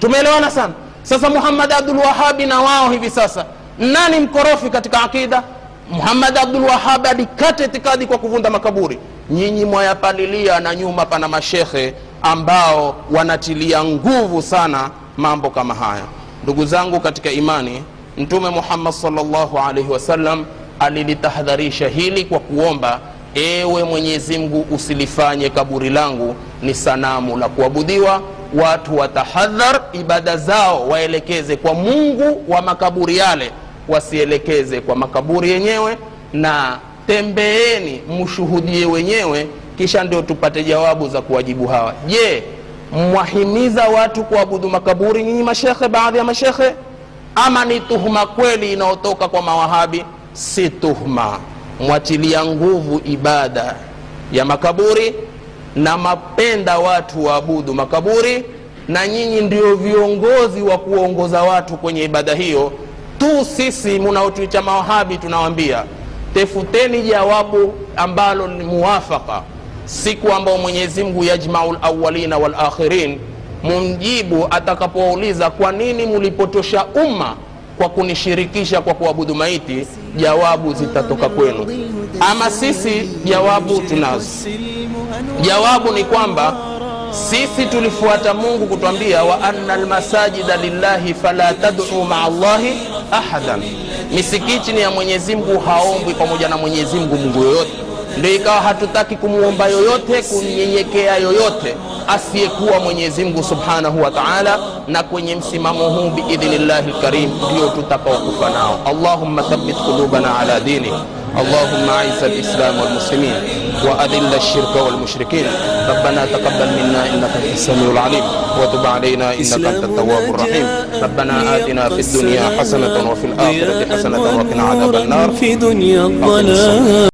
Tumeelewana sana? Sasa muhammad abdul wahabi na wao hivi sasa nani mkorofi katika akida? Muhammad abdul wahabi alikata itikadi kwa kuvunda makaburi. Nyinyi mwayapalilia na nyuma pana mashekhe ambao wanatilia nguvu sana mambo kama haya. Ndugu zangu katika imani mtume muhammad salllahu alaihi wasallam alilitahadharisha hili kwa kuomba ewe mwenyezi mungu usilifanye kaburi langu ni sanamu la kuabudiwa. Watu watahadhar ibada zao waelekeze kwa mungu wa makaburi yale wasielekeze kwa makaburi yenyewe. Na tembeeni mshuhudie wenyewe kisha ndio tupate jawabu za kuwajibu hawa. Je mwahimiza watu kuabudu makaburi nyinyi mashekhe baadhi ya mashekhe ama ni tuhuma kweli inayotoka kwa mawahabi si tuhma mwatilia nguvu ibada ya makaburi na mapenda watu waabudu makaburi na nyinyi ndio viongozi wa kuongoza watu kwenye ibada hiyo. Tu sisi munaotuita mawahabi tunawambia tefuteni jawabu ambalo ni muwafaka siku ambao mwenyezimngu yajmau lawalina walakhirin mumjibu atakapowauliza kwa nini mulipotosha umma kwa kunishirikisha kwa kuabudu maiti jawabu zitatoka kwenu. Ama sisi jawabu tunazo. Jawabu ni kwamba sisi tulifuata mungu kutwambia wa anna lmasajida lillahi fala taduu maa llahi ahadan. Misikiti ni ya mwenyezi mungu haombwi pamoja na mwenyezi mungu mungu yoyote ndio ikawa hatutaki kumwomba yoyote kumnyenyekea yoyote asiyekuwa mwenyezi mungu subhanahu wa taala na kwenye msimamo huu biidhnillahi lkarim ndio tutakaokufa nao allahumma thabit qulubana ala dinik اللهم اعز الاسلام والمسلمين واذل الشرك والمشركين ربنا تقبل منا انك انت السميع العليم وتب علينا انك انت التواب الرحيم ربنا اتنا في الدنيا حسنه وفي الاخره حسنه وقنا عذاب النار في دنيا الضلال